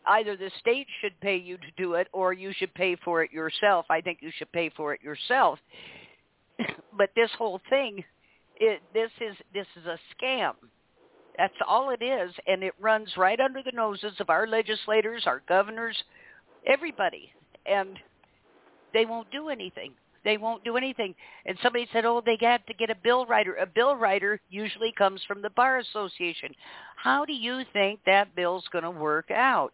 either the state should pay you to do it or you should pay for it yourself. I think you should pay for it yourself. *clears throat* but this whole thing, it, this is this is a scam. That's all it is, and it runs right under the noses of our legislators, our governors, everybody, and they won't do anything. They won't do anything. And somebody said, oh, they got to get a bill writer. A bill writer usually comes from the Bar Association. How do you think that bill's going to work out?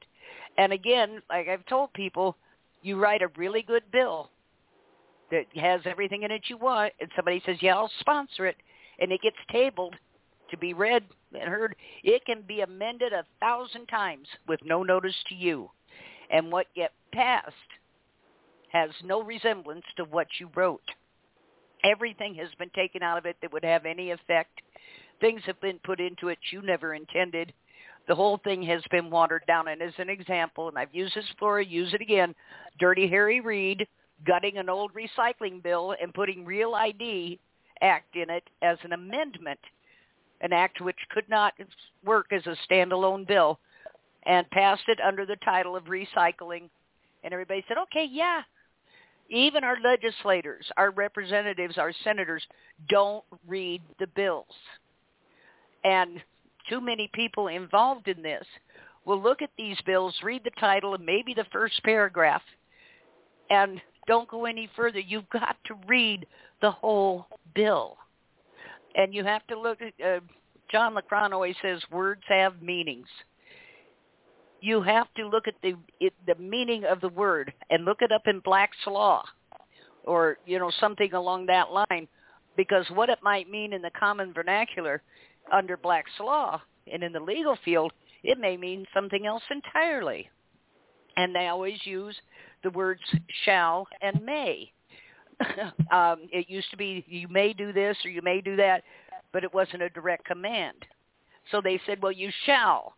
And again, like I've told people, you write a really good bill that has everything in it you want, and somebody says, yeah, I'll sponsor it, and it gets tabled to be read and heard, it can be amended a thousand times with no notice to you. And what get passed has no resemblance to what you wrote. Everything has been taken out of it that would have any effect. Things have been put into it you never intended. The whole thing has been watered down. And as an example, and I've used this before, use it again, Dirty Harry Reid gutting an old recycling bill and putting Real ID Act in it as an amendment, an act which could not work as a standalone bill, and passed it under the title of recycling. And everybody said, okay, yeah, even our legislators, our representatives, our senators don't read the bills. And too many people involved in this will look at these bills, read the title and maybe the first paragraph, and don't go any further. You've got to read the whole bill. And you have to look at, uh, John LeCron always says words have meanings you have to look at the it, the meaning of the word and look it up in Black's law or you know something along that line because what it might mean in the common vernacular under Black's law and in the legal field it may mean something else entirely. And they always use the words shall and may. *laughs* Um, it used to be you may do this or you may do that but it wasn't a direct command. So they said well you shall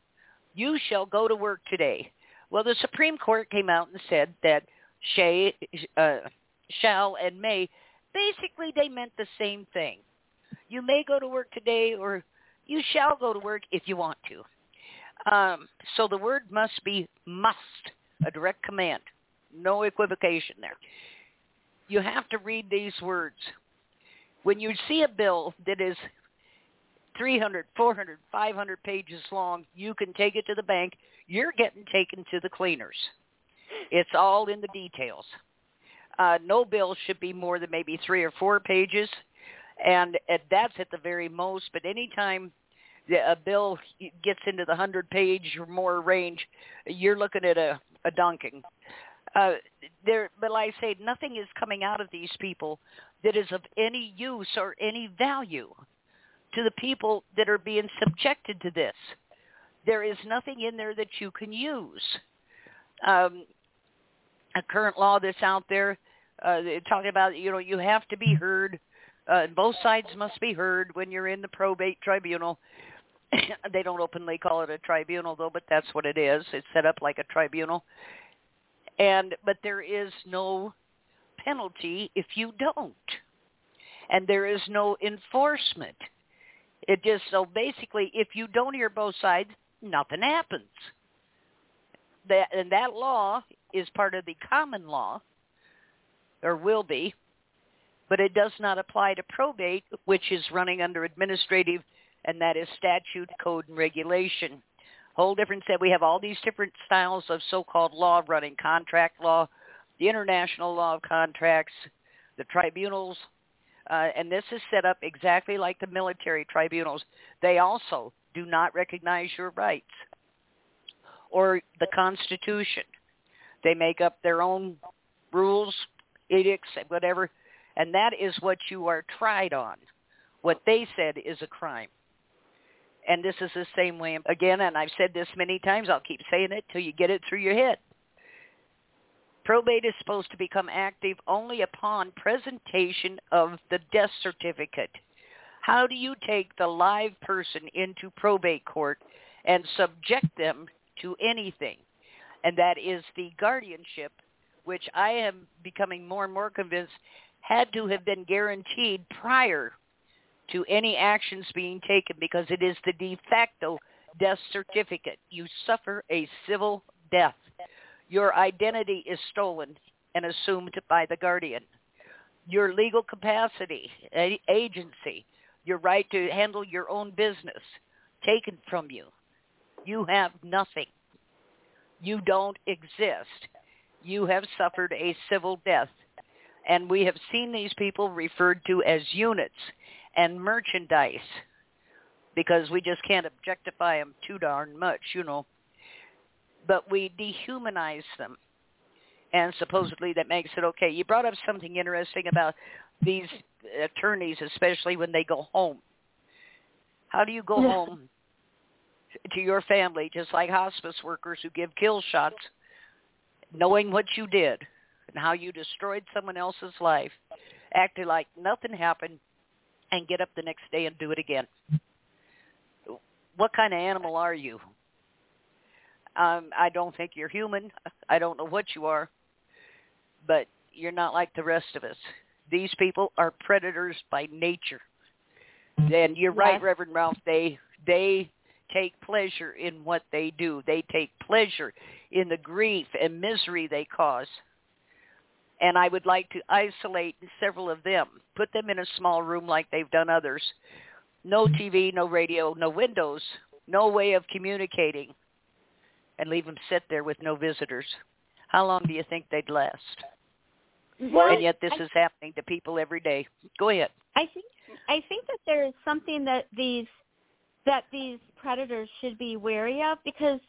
you shall go to work today. Well, the Supreme Court came out and said that shay, uh, shall and may, basically they meant the same thing. You may go to work today or you shall go to work if you want to. Um, so the word must be must, a direct command. No equivocation there. You have to read these words. When you see a bill that is 300, 400, 500 pages long. You can take it to the bank. You're getting taken to the cleaners. It's all in the details. Uh, no bill should be more than maybe three or four pages, and uh, that's at the very most. But anytime a bill gets into the hundred page or more range, you're looking at a, a dunking. Uh, there, but like I say, nothing is coming out of these people that is of any use or any value to the people that are being subjected to this. There is nothing in there that you can use. Um, a current law that's out there uh, talking about, you know, you have to be heard. Uh, both sides must be heard when you're in the probate tribunal. *coughs* they don't openly call it a tribunal though, but that's what it is. It's set up like a tribunal. And but there is no penalty if you don't. And there is no enforcement it just so basically, if you don't hear both sides, nothing happens. That and that law is part of the common law, or will be, but it does not apply to probate, which is running under administrative, and that is statute, code, and regulation. Whole difference that we have all these different styles of so-called law running, contract law, the international law of contracts, the tribunals, uh, and this is set up exactly like the military tribunals. They also do not recognize your rights or the Constitution. They make up their own rules, edicts, whatever, and that is what you are tried on. What they said is a crime. And this is the same way, again, and I've said this many times, I'll keep saying it till you get it through your head. Probate is supposed to become active only upon presentation of the death certificate. How do you take the live person into probate court and subject them to anything? And that is the guardianship, which I am becoming more and more convinced had to have been guaranteed prior to any actions being taken because it is the de facto death certificate. You suffer a civil death your identity is stolen and assumed by the guardian. Your legal capacity, agency, your right to handle your own business taken from you. You have nothing. You don't exist. you have suffered a civil death. And we have seen these people referred to as units and merchandise because we just can't objectify them too darn much, you know. But we dehumanize them. And supposedly that makes it okay. You brought up something interesting about these attorneys, especially when they go home. How do you go home to your family, just like hospice workers who give kill shots, knowing what you did and how you destroyed someone else's life, acted like nothing happened, and get up the next day and do it again? What kind of animal are you? Um, I don't think you're human. I don't know what you are, but you're not like the rest of us. These people are predators by nature. And you're yes. right, Reverend Ralph. They they take pleasure in what they do. They take pleasure in the grief and misery they cause. And I would like to isolate several of them, put them in a small room like they've done others. No TV, no radio, no windows, no way of communicating, and leave them sit there with no visitors. How long do you think they'd last? Well, and yet this I, is happening to people every day. Go ahead. I think I think that there is something that these that these predators should be wary of because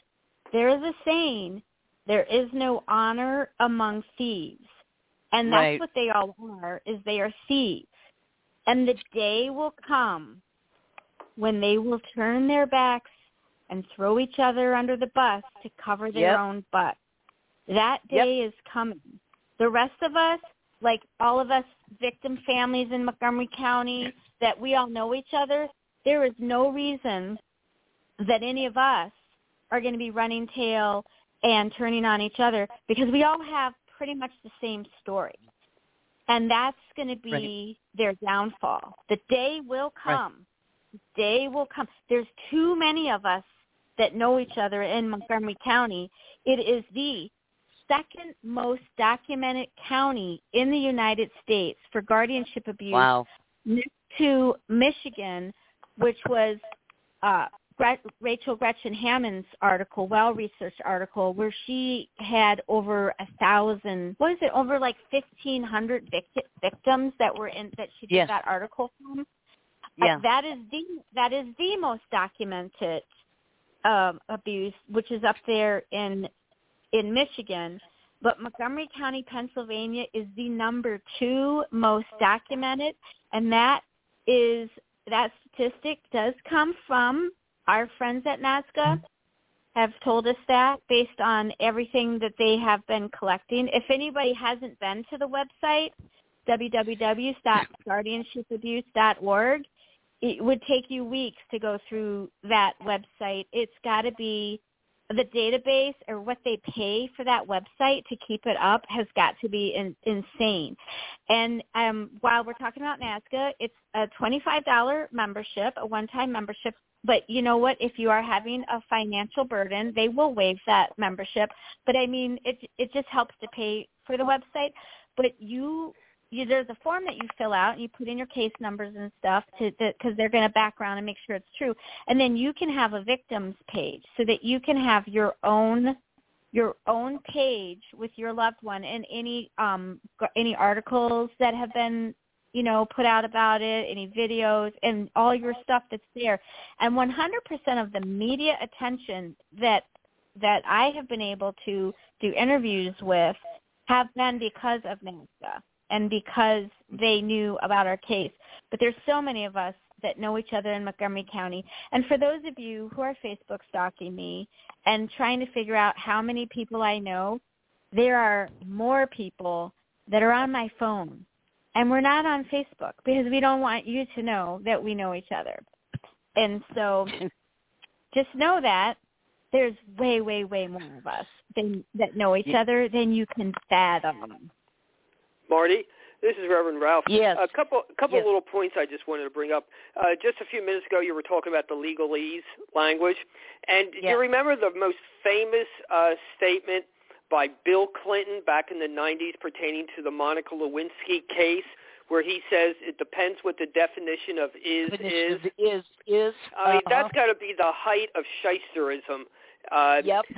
there is a saying, there is no honor among thieves. And that's right. what they all are, is they are thieves. And the day will come when they will turn their backs and throw each other under the bus to cover their yep. own butt. That day yep. is coming. The rest of us, like all of us victim families in Montgomery County, that we all know each other, there is no reason that any of us are going to be running tail and turning on each other because we all have pretty much the same story. And that's going to be right. their downfall. The day will come. Day will come. There's too many of us that know each other in Montgomery County. It is the second most documented county in the United States for guardianship abuse wow. next to Michigan, which was uh, Rachel Gretchen Hammond's article, well-researched article, where she had over a thousand, what is it, over like 1,500 vic- victims that were in, that she did yes. that article from. Yeah. That is the that is the most documented um, abuse, which is up there in in Michigan. But Montgomery County, Pennsylvania, is the number two most documented, and that is that statistic does come from our friends at NASGA have told us that based on everything that they have been collecting. If anybody hasn't been to the website, www.guardianshipabuse.org, it would take you weeks to go through that website. It's got to be the database or what they pay for that website to keep it up has got to be in, insane. And um, while we're talking about NASGA, it's a $25 membership, a one-time membership. But you know what? If you are having a financial burden, they will waive that membership. But I mean, it it just helps to pay for the website. But you you, there's a form that you fill out and you put in your case numbers and stuff to because they're going to background and make sure it's true. And then you can have a victims page so that you can have your own your own page with your loved one and any um any articles that have been you know put out about it any videos and all your stuff that's there. And 100% of the media attention that that I have been able to do interviews with have been because of NASGA and because they knew about our case. But there's so many of us that know each other in Montgomery County. And for those of you who are Facebook stalking me and trying to figure out how many people I know, there are more people that are on my phone. And we're not on Facebook because we don't want you to know that we know each other. And so *laughs* just know that there's way, way, way more of us than, that know each other than you can fathom. Marty. This is Reverend Ralph. Yes. A couple a couple yes. little points I just wanted to bring up. Uh, just a few minutes ago, you were talking about the legalese language, and yes. do you remember the most famous uh, statement by Bill Clinton back in the 90s pertaining to the Monica Lewinsky case, where he says it depends what the definition of is definition is. Of is is. I mean, uh-huh. that's got to be the height of shysterism. Uh, yep. *laughs*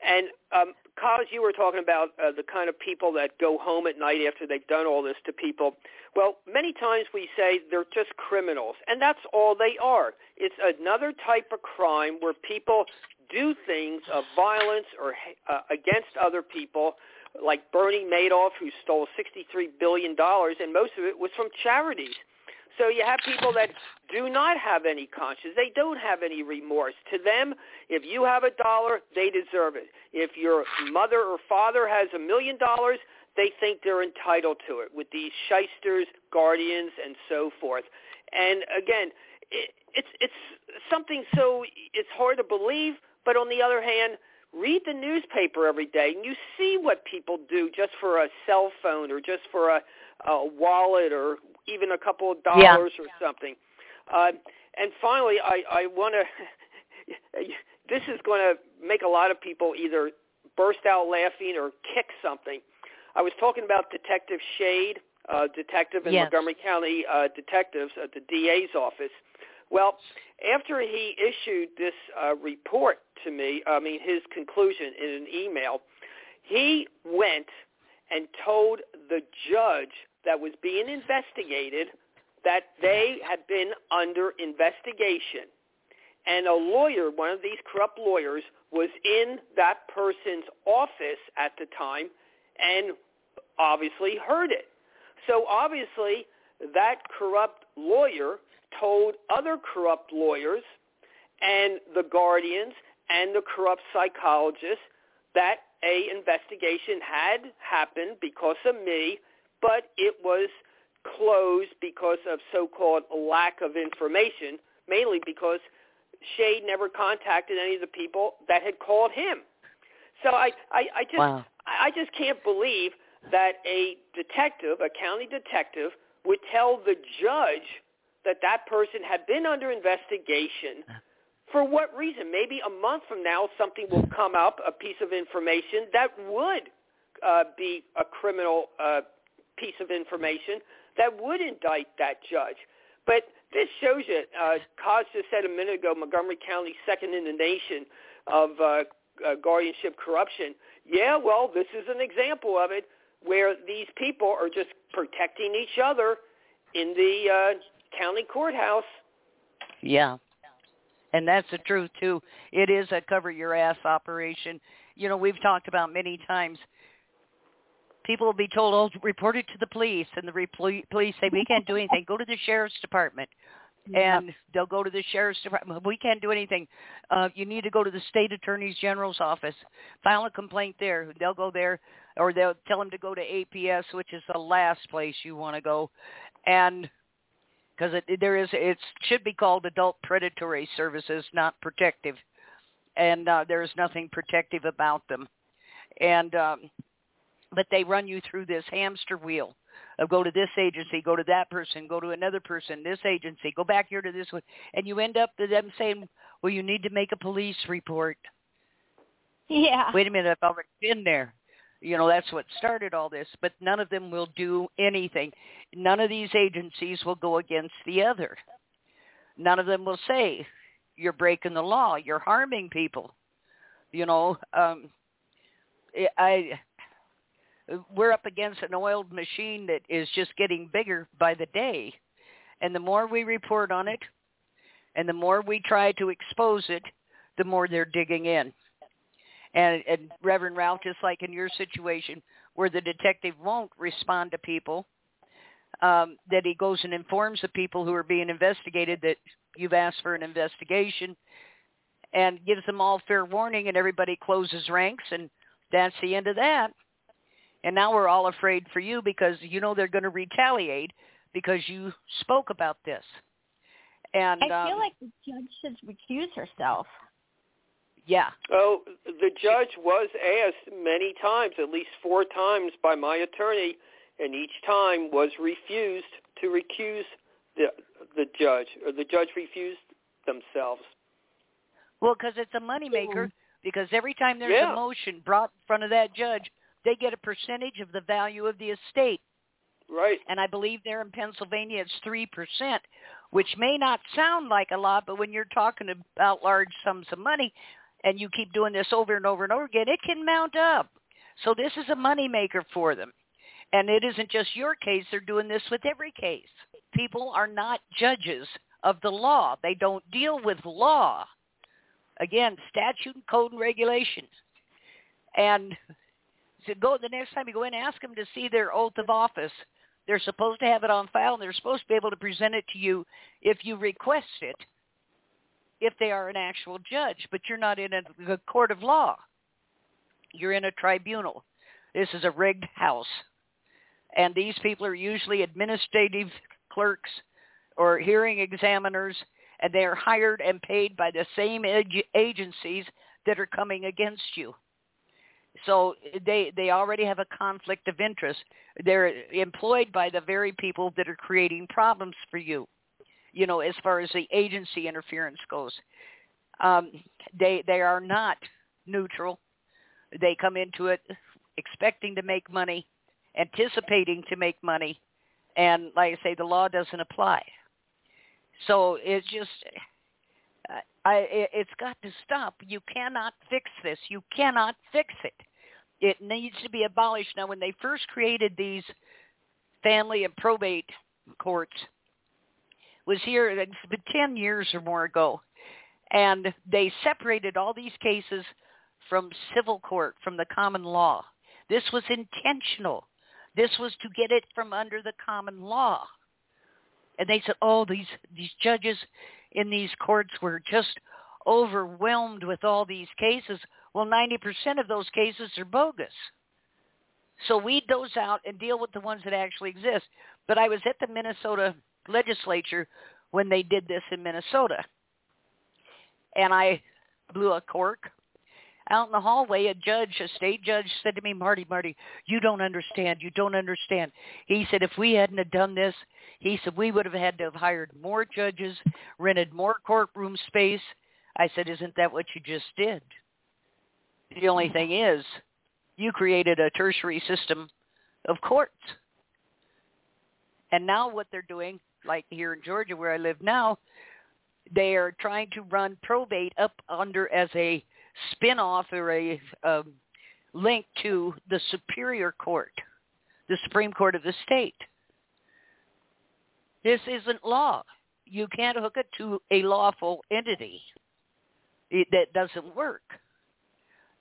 And um, Kaz, you were talking about uh, the kind of people that go home at night after they've done all this to people. Well, many times we say they're just criminals, and that's all they are. It's another type of crime where people do things of violence or uh, against other people, like Bernie Madoff, who stole $63 billion, and most of it was from charities. So you have people that do not have any conscience. They don't have any remorse. To them, if you have a dollar, they deserve it. If your mother or father has a million dollars, they think they're entitled to it with these shysters, guardians, and so forth. And again, it, it's it's something so it's hard to believe, but on the other hand, read the newspaper every day and you see what people do just for a cell phone or just for a, a wallet or even a couple of dollars yeah. or something. Uh, and finally, I, I want to. *laughs* this is going to make a lot of people either burst out laughing or kick something. I was talking about Detective Shade, uh, detective in yes. Montgomery County uh, Detectives at the DA's office. Well, after he issued this uh, report to me, I mean his conclusion in an email, he went and told the judge that was being investigated that they had been under investigation. And a lawyer, one of these corrupt lawyers, was in that person's office at the time and obviously heard it. So obviously that corrupt lawyer told other corrupt lawyers and the guardians and the corrupt psychologists that a investigation had happened because of me but it was closed because of so-called lack of information, mainly because Shade never contacted any of the people that had called him. So I, I, I just, wow. I just can't believe that a detective, a county detective, would tell the judge that that person had been under investigation. For what reason? Maybe a month from now, something will come up, a piece of information that would uh, be a criminal uh, piece of information that would indict that judge. But this shows you, uh, Kaz just said a minute ago, Montgomery County second in the nation of uh, uh, guardianship corruption. Yeah, well, this is an example of it where these people are just protecting each other in the uh, county courthouse. Yeah. And that's the truth too. It is a cover your ass operation. You know, we've talked about many times people will be told, "Oh, report it to the police," and the re- police say, "We can't do anything. Go to the sheriff's department." And yep. they'll go to the sheriff's department. We can't do anything. Uh, you need to go to the state attorney general's office, file a complaint there. They'll go there, or they'll tell them to go to APS, which is the last place you want to go, and because it, there is, it should be called adult predatory services, not protective, and uh, there is nothing protective about them. And um, but they run you through this hamster wheel of go to this agency, go to that person, go to another person, this agency, go back here to this one, and you end up to them saying, "Well, you need to make a police report." Yeah. Wait a minute, I've already been there. You know, that's what started all this, but none of them will do anything. None of these agencies will go against the other. None of them will say, you're breaking the law, you're harming people. You know, um I we're up against an oiled machine that is just getting bigger by the day. And the more we report on it and the more we try to expose it, the more they're digging in. And, and Reverend Ralph, just like in your situation, where the detective won't respond to people, um, that he goes and informs the people who are being investigated that you've asked for an investigation and gives them all fair warning and everybody closes ranks and that's the end of that. And now we're all afraid for you because you know they're going to retaliate because you spoke about this. And I feel um, like the judge should recuse herself. Yeah. Oh, the judge was asked many times, at least four times by my attorney, and each time was refused to recuse the the judge, or the judge refused themselves. Well, because it's a moneymaker. Because every time there's Yeah. a motion brought in front of that judge, they get a percentage of the value of the estate. Right. And I believe there in Pennsylvania it's 3%, which may not sound like a lot, but when you're talking about large sums of money, and you keep doing this over and over and over again, it can mount up. So this is a moneymaker for them. And it isn't just your case. They're doing this with every case. People are not judges of the law. They don't deal with law. Again, statute and code and regulations. And to go the next time you go in, ask them to see their oath of office. They're supposed to have it on file, and they're supposed to be able to present it to you if you request it, if they are an actual judge. But you're not in a, a court of law. You're in a tribunal. This is a rigged house. And these people are usually administrative clerks or hearing examiners, and they are hired and paid by the same ag- agencies that are coming against you. So they they already have a conflict of interest. They're employed by the very people that are creating problems for you. You know, as far as the agency interference goes, um, they they are not neutral. They come into it expecting to make money, anticipating to make money, and like I say, the law doesn't apply. So it's just, I, it's got to stop. You cannot fix this. You cannot fix it. It needs to be abolished. Now, when they first created these family and probate courts, was here it's been 10 years or more ago, and they separated all these cases from civil court, from the common law. This was intentional. This was to get it from under the common law. And they said, oh, these, these judges in these courts were just overwhelmed with all these cases. Well, 90% of those cases are bogus. So weed those out and deal with the ones that actually exist. But I was at the Minnesota legislature when they did this in Minnesota. And I blew a cork out in the hallway, a judge, a state judge said to me, Marty, Marty, you don't understand. You don't understand. He said, if we hadn't have done this, he said, we would have had to have hired more judges, rented more courtroom space. I said, isn't that what you just did? The only thing is, you created a tertiary system of courts. And now what they're doing, like here in Georgia where I live now, they are trying to run probate up under as a spin-off or a um, link to the Superior Court, the Supreme Court of the state. This isn't law. You can't hook it to a lawful entity. It, that doesn't work.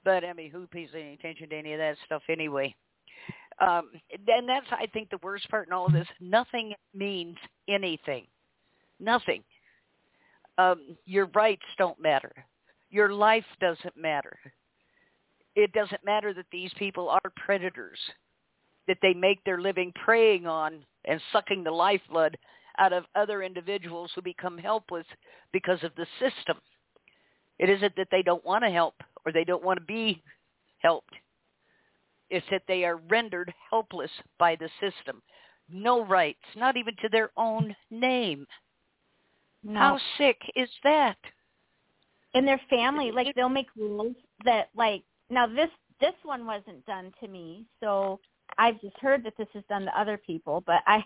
But I mean, who pays any attention to any of that stuff anyway? Um, and that's, I think, the worst part in all of this. Nothing means anything. Nothing. Um, your rights don't matter. Your life doesn't matter. It doesn't matter that these people are predators, that they make their living preying on and sucking the lifeblood out of other individuals who become helpless because of the system. It isn't that they don't want to help or they don't want to be helped. It's that they are rendered helpless by the system. No rights, not even to their own name. No. How sick is that? In their family like they'll make rules that like now this this one wasn't done to me so i've just heard that this is done to other people but i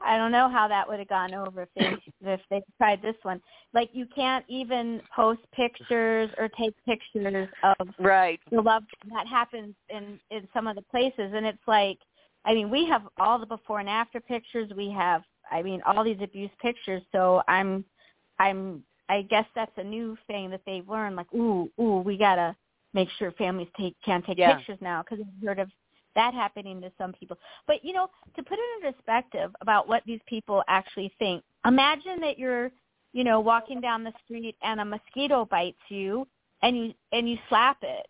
i don't know how that would have gone over if they *coughs* if they tried this one. Like you can't even post pictures or take pictures of right. your love that happens in in some of the places and it's like i mean we have all the before and after pictures. We have i mean all these abuse pictures so i'm i'm I guess that's a new thing that they've learned. Like, ooh, ooh, we gotta make sure families take can't take yeah. pictures now because I've heard of that happening to some people. But you know, to put it in perspective about what these people actually think. Imagine that you're, you know, walking down the street and a mosquito bites you, and you and you slap it.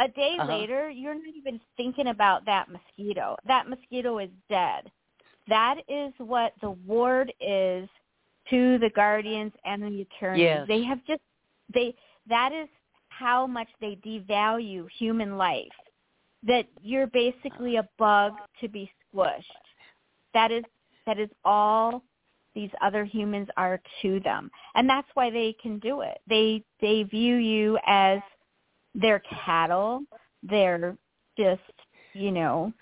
A day uh-huh. later, you're not even thinking about that mosquito. That mosquito is dead. That is what the ward is to the guardians and the attorneys. Yes. They have just they that is how much they devalue human life. That you're basically a bug to be squished. That is that is all these other humans are to them. And that's why they can do it. They they view you as their cattle. They're just, you know,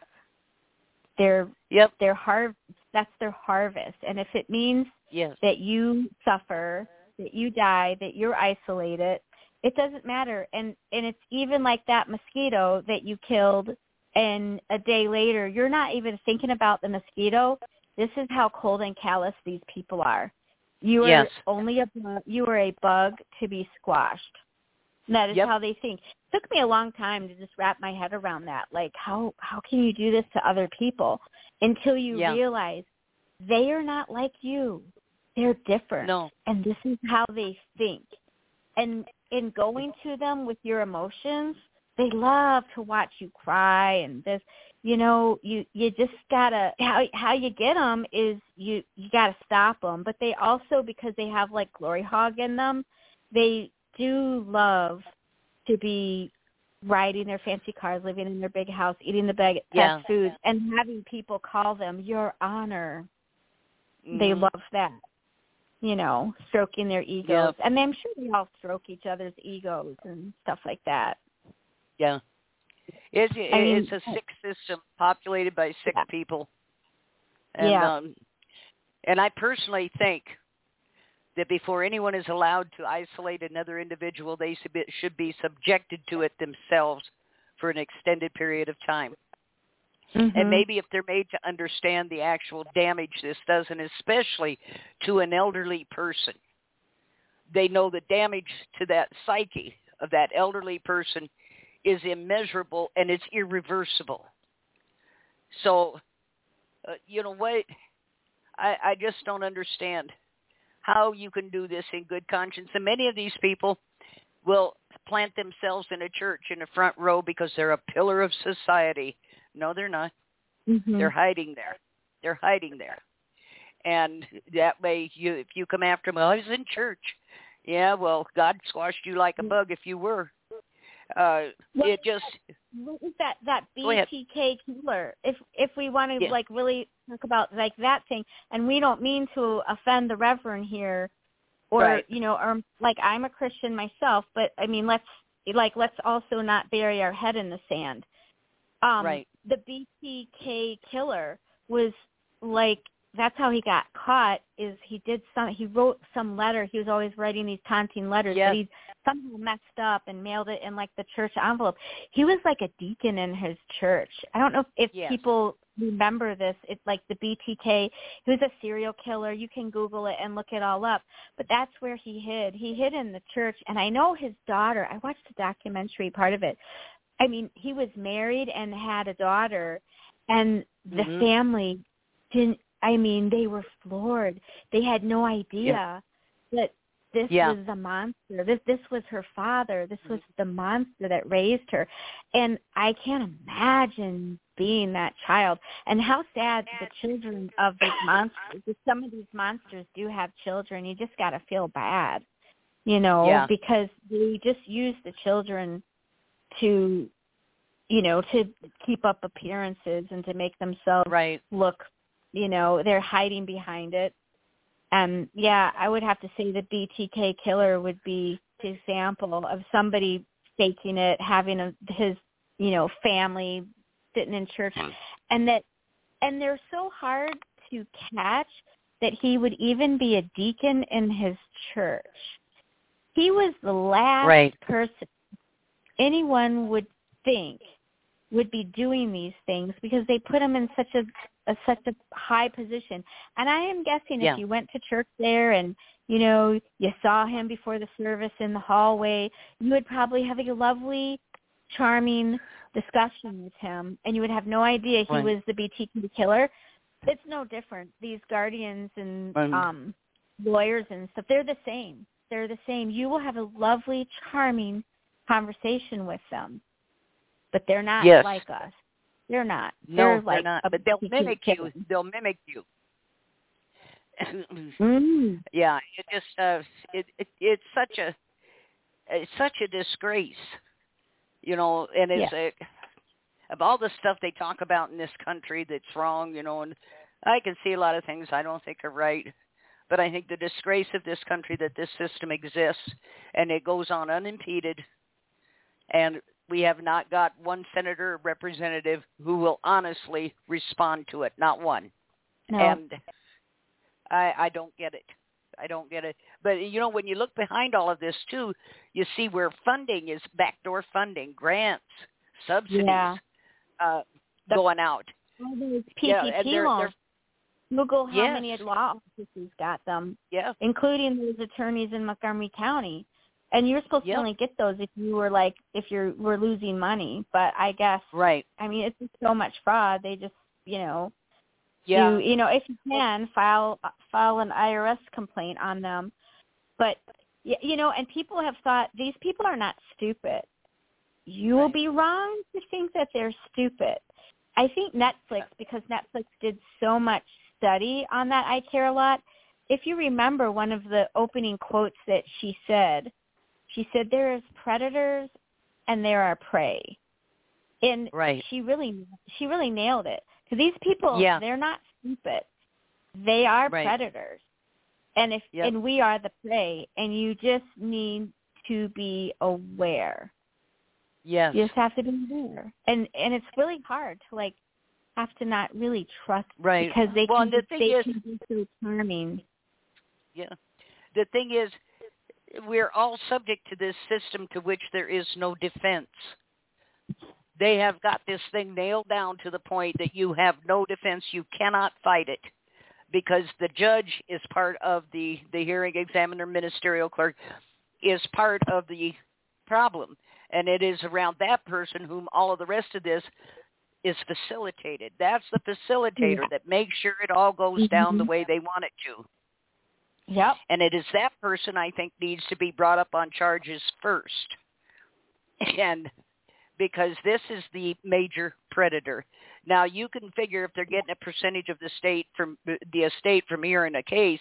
their yep. their har that's their harvest. And if it means yes. that you suffer, that you die, that you're isolated, It doesn't matter. And and it's even like that mosquito that you killed and a day later you're not even thinking about the mosquito. This is how cold and callous these people are. You are Yes. only a bug, you are a bug to be squashed. And that is Yep. how they think. It took me a long time to just wrap my head around that. Like how how can you do this to other people until you Yeah. realize they are not like you. They're different No. and this is how they think. And in going to them with your emotions, they love to watch you cry and this. You know, you you just gotta how how you get them is you you gotta stop them. But they also because they have like glory hog in them, they do love to be riding their fancy cars, living in their big house, eating the big Yeah. best foods, and having people call them your honor they Mhm. love that you know stroking their egos and i'm sure they all stroke each other's egos and stuff like that Yeah. It's I mean- it's a sick system populated by sick Yeah. people. And Yeah. um and I personally think that before anyone is allowed to isolate another individual, they should be subjected to it themselves for an extended period of time. Mhm. And maybe if they're made to understand the actual damage this does, and especially to an elderly person, they know the damage to that psyche of that elderly person is immeasurable and it's irreversible. So, uh, you know what? I, I just don't understand how you can do this in good conscience. And many of these people will plant themselves in a church in the front row because they're a pillar of society. No, they're not. Mhm. They're hiding there. They're hiding there. And that way, you if you come after them, well, I was in church. Yeah, well, God squashed you like a bug if you were. Uh, Well, it just what was that that BTK killer? If if we want to Yeah. like really talk about like that thing, and we don't mean to offend the reverend here, or Right. you know, or like I'm a Christian myself, but I mean, let's like let's also not bury our head in the sand. Um, Right. The BTK killer was like that's how he got caught. Is he did some he wrote some letter. He was always writing these taunting letters, Yes. but he somehow messed up and mailed it in like the church envelope. He was like a deacon in his church. I don't know if, if Yes. people remember this. It's like the BTK. He was a serial killer. You can Google it and look it all up. But that's where he hid. He hid in the church. And I know his daughter. I watched the documentary part of it. I mean, he was married and had a daughter, and the Mhm. family didn't. I mean, they were floored. They had no idea that this Yeah. was the monster. This this was her father. This was the monster that raised her. And I can't imagine being that child. And how sad the children of these monsters. Some of these monsters do have children, you just got to feel bad, you know, Yeah. because they just use the children to, you know, to keep up appearances and to make themselves right. look, you know, they're hiding behind it. And yeah, I would have to say the BTK killer would be the example of somebody faking it, having a, his, you know, family sitting in church, and that, and they're so hard to catch that he would even be a deacon in his church. He was the last Right. person anyone would think would be doing these things because they put him in such a, a such a high position. And I am guessing Yeah. if you went to church there and you know you saw him before the service in the hallway, you would probably have a lovely, charming discussion with him, and you would have no idea he Right. was the BTK killer. It's no different. These guardians and Um, um lawyers and stuff, they're the same. They're the same. You will have a lovely, charming conversation with them, but they're not Yes. like us. They're not. No, they're, like not. But they'll mimic you. They'll mimic you. *clears throat* *clears throat* Mm. yeah, it just uh, it, it it's such a it's such a disgrace, you know. And it's a, of all the stuff they talk about in this country that's wrong, you know. And I can see a lot of things I don't think are right, but I think the disgrace of this country that this system exists and it goes on unimpeded, and we have not got one senator or representative who will honestly respond to it. Not one. No. And I I don't get it. I don't get it. But you know, when you look behind all of this too, you see where funding is backdoor funding, grants, subsidies Yeah. uh, going out. All those Yeah, PPP they're- loans. they're- Google how Yes. many law offices got them, Yeah, including those attorneys in Montgomery County. And you're supposed Yep. to only get those if you were like if you were losing money. But I guess right. I mean it's just so much fraud. They just you know Yeah, you, you know if you can file file an IRS complaint on them. But you know, and people have thought these people are not stupid. You will Right. be wrong to think that they're stupid. I think Netflix because Netflix did so much study on that I care a lot. If you remember one of the opening quotes that she said, she said there is predators and there are prey. And Right. she really she really nailed it. Cuz these people Yeah. they're not stupid. They are Right. predators. And if Yep. and we are the prey and you just need to be aware. yes, You just have to be aware. And and it's really hard to like have to not really trust right. because they well, can the thing they is, can be so charming. Yeah. The thing is, we're all subject to this system to which there is no defense. They have got this thing nailed down to the point that you have no defense. You cannot fight it because the judge is part of the, the hearing examiner, ministerial clerk, is part of the problem. And it is around that person whom all of the rest of this is facilitated. That's the facilitator that makes sure it all goes down the Mhm. way they want it to. Yep. And it is that person I think needs to be brought up on charges first. And because this is the major predator. Now you can figure if they're getting a percentage of the state from the estate from hearing a case,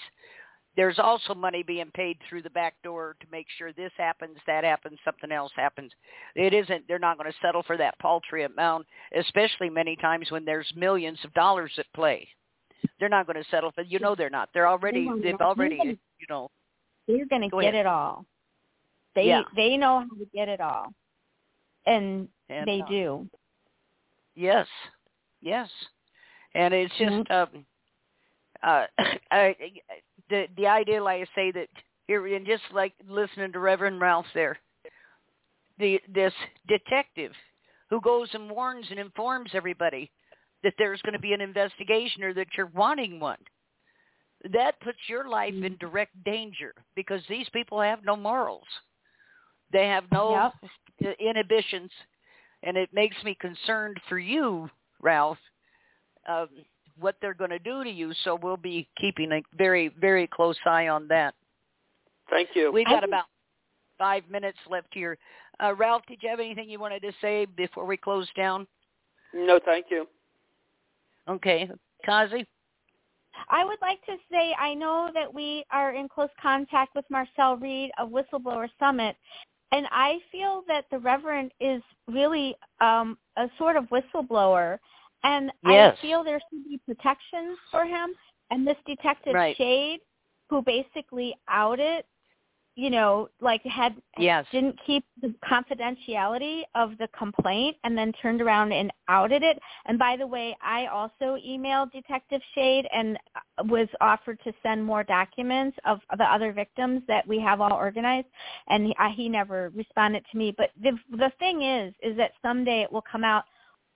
there's also money being paid through the back door to make sure this happens, that happens, something else happens. It isn't they're not going to settle for that paltry amount, especially many times when there's millions of dollars at play. They're not going to settle for you know they're not. They're already they've already you know They're going to Go get ahead. it all. They Yeah. they know how to get it all. And, and, they uh, do. Yes, yes, and it's just um, uh, *coughs* I, the the idea, like I say, that here and just like listening to Reverend Ralph there, the this detective who goes and warns and informs everybody that there's going to be an investigation or that you're wanting one. That puts your life in direct danger because these people have no morals. They have no Yep. inhibitions, and it makes me concerned for you, Ralph, um, what they're going to do to you. So we'll be keeping a very, very close eye on that. Thank you. We've got about five minutes left here. Uh, Ralph, did you have anything you wanted to say before we close down? No, thank you. Okay, Kazi. I would like to say I know that we are in close contact with Marcel Reid of Whistleblower Summit, and I feel that the Reverend is really um, a sort of whistleblower, and Yes. I feel there should be protections for him. And this detective Right. Shade, who basically outed, you know, like had Yes. didn't keep the confidentiality of the complaint and then turned around and outed it. And by the way, I also emailed Detective Shade and uh, was offered to send more documents of the other victims that we have all organized, and he, I, he never responded to me. But the the thing is, is that someday it will come out.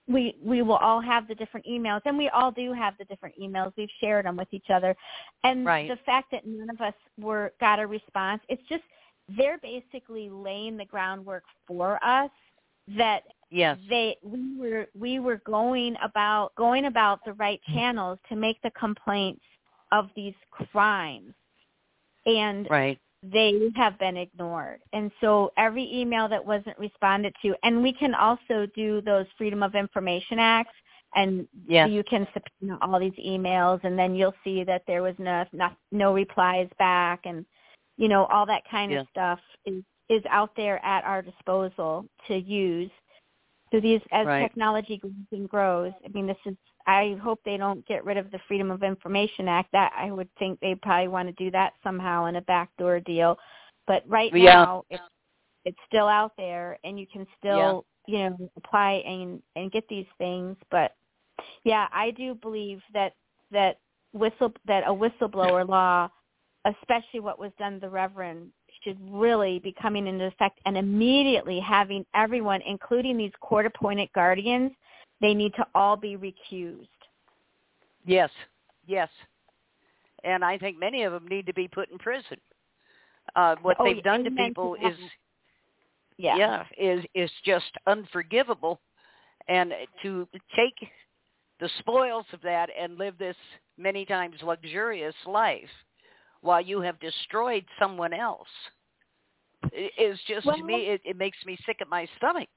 We we will all have the different emails, and we all do have the different emails. We've shared them with each other, and Right. the fact that none of us were got a response, it's just they're basically laying the groundwork for us that Yes. they we were we were going about going about the right mm-hmm. channels to make the complaints of these crimes and Right. They have been ignored and so every email that wasn't responded to and we can also do those freedom of information acts and Yes. you can subpoena all these emails and then you'll see that there was no no, no replies back and you know all that kind of stuff is is out there at our disposal to use so these as Right. technology grows and grows i mean this is i hope they don't get rid of the freedom of information act. That i would think they probably want to do that somehow in a backdoor deal. But right Yeah. now it's it's still out there and you can still you know apply and and get these things. But yeah i do believe that that whistle that a whistleblower *laughs* law especially what was done to the Reverend, should really be coming into effect and immediately having everyone, including these court-appointed guardians, they need to all be recused. Yes, yes. And I think many of them need to be put in prison. Uh, what Oh, they've done to people is, Yeah. yeah is is just unforgivable and to take the spoils of that and live this many times luxurious life while you have destroyed someone else is just Well- to me it, it makes me sick at my stomach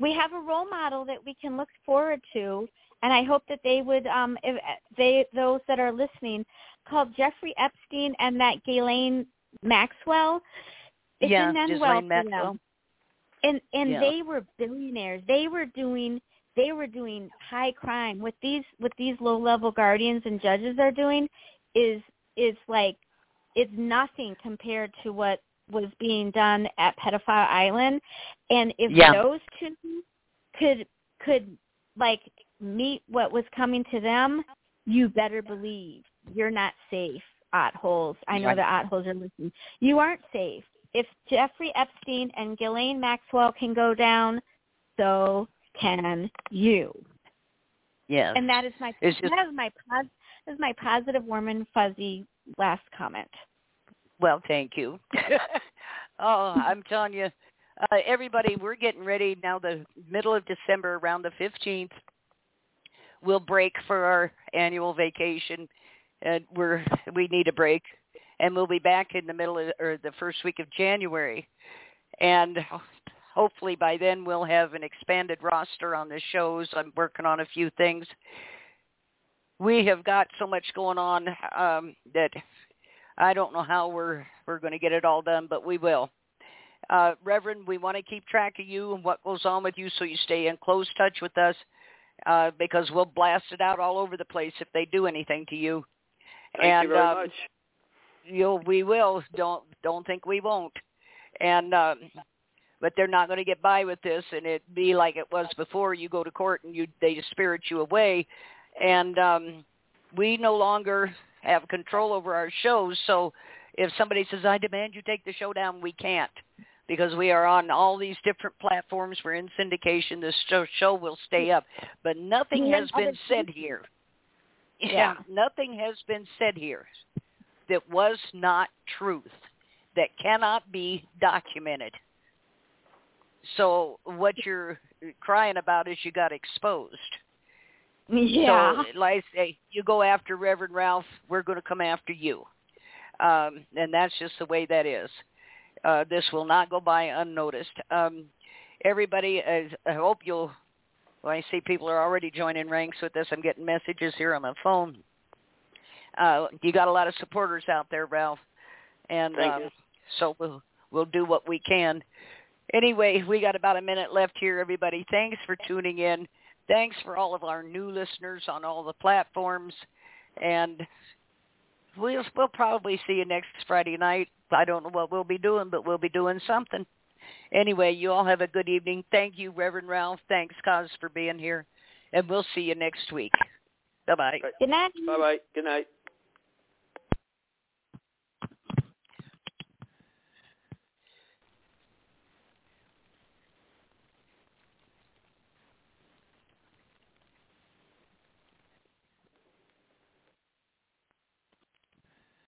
we have a role model that we can look forward to and I hope that they would um if they those that are listening called Jeffrey Epstein and that Ghislaine Maxwell it's yeah in Manuel Ghislaine for Maxwell them. and and Yeah. they were billionaires they were doing they were doing high crime what these what these low level guardians and judges are doing is is like it's nothing compared to what was being done at pedophile island and if Yeah. those two could could like meet what was coming to them you better believe you're not safe at holes i know Right. the at holes are listening you aren't safe if Jeffrey Epstein and Ghislaine Maxwell can go down, so can you. yeah And that is my It's just- that is my pos, that is my positive, warm and fuzzy last comment. Well, thank you. *laughs* oh, I'm telling you, uh, everybody, we're getting ready now. The middle of December, around the 15th, we'll break for our annual vacation, and we're we need a break, and we'll be back in the middle of or the first week of January, and hopefully by then we'll have an expanded roster on the shows. I'm working on a few things. We have got so much going on um, that I don't know how we're we're going to get it all done, but we will. Uh, Reverend, we want to keep track of you and what goes on with you, so you stay in close touch with us, uh, because we'll blast it out all over the place if they do anything to you. Thank and you very um, much. you'll we will. Don't don't think we won't. And um, but they're not going to get by with this, and it be like it was before. You go to court and you they spirit you away, and um, we no longer have control over our shows. So if somebody says, "I demand you take the show down," we can't because we are on all these different platforms. We're in syndication. This show, will stay up, but nothing has been said here. Yeah. nothing has been said here that was not truth, that cannot be documented. So what you're crying about is you got exposed. Yeah. So, like I say, you go after Reverend Ralph, we're going to come after you. Um, and that's just the way that is. Uh, this will not go by unnoticed. Um, everybody, uh, I hope you'll, well, I see people are already joining ranks with this. I'm getting messages here on my phone. Uh, you got a lot of supporters out there, Ralph. And Thank um, you. so we'll, we'll do what we can. Anyway, we got about a minute left here, everybody. Thanks for tuning in. Thanks for all of our new listeners on all the platforms. And we'll, we'll probably see you next Friday night. I don't know what we'll be doing, but we'll be doing something. Anyway, you all have a good evening. Thank you, Reverend Ralph. Thanks, Cos, for being here. And we'll see you next week. Bye-bye. Good night. Bye bye. Good night.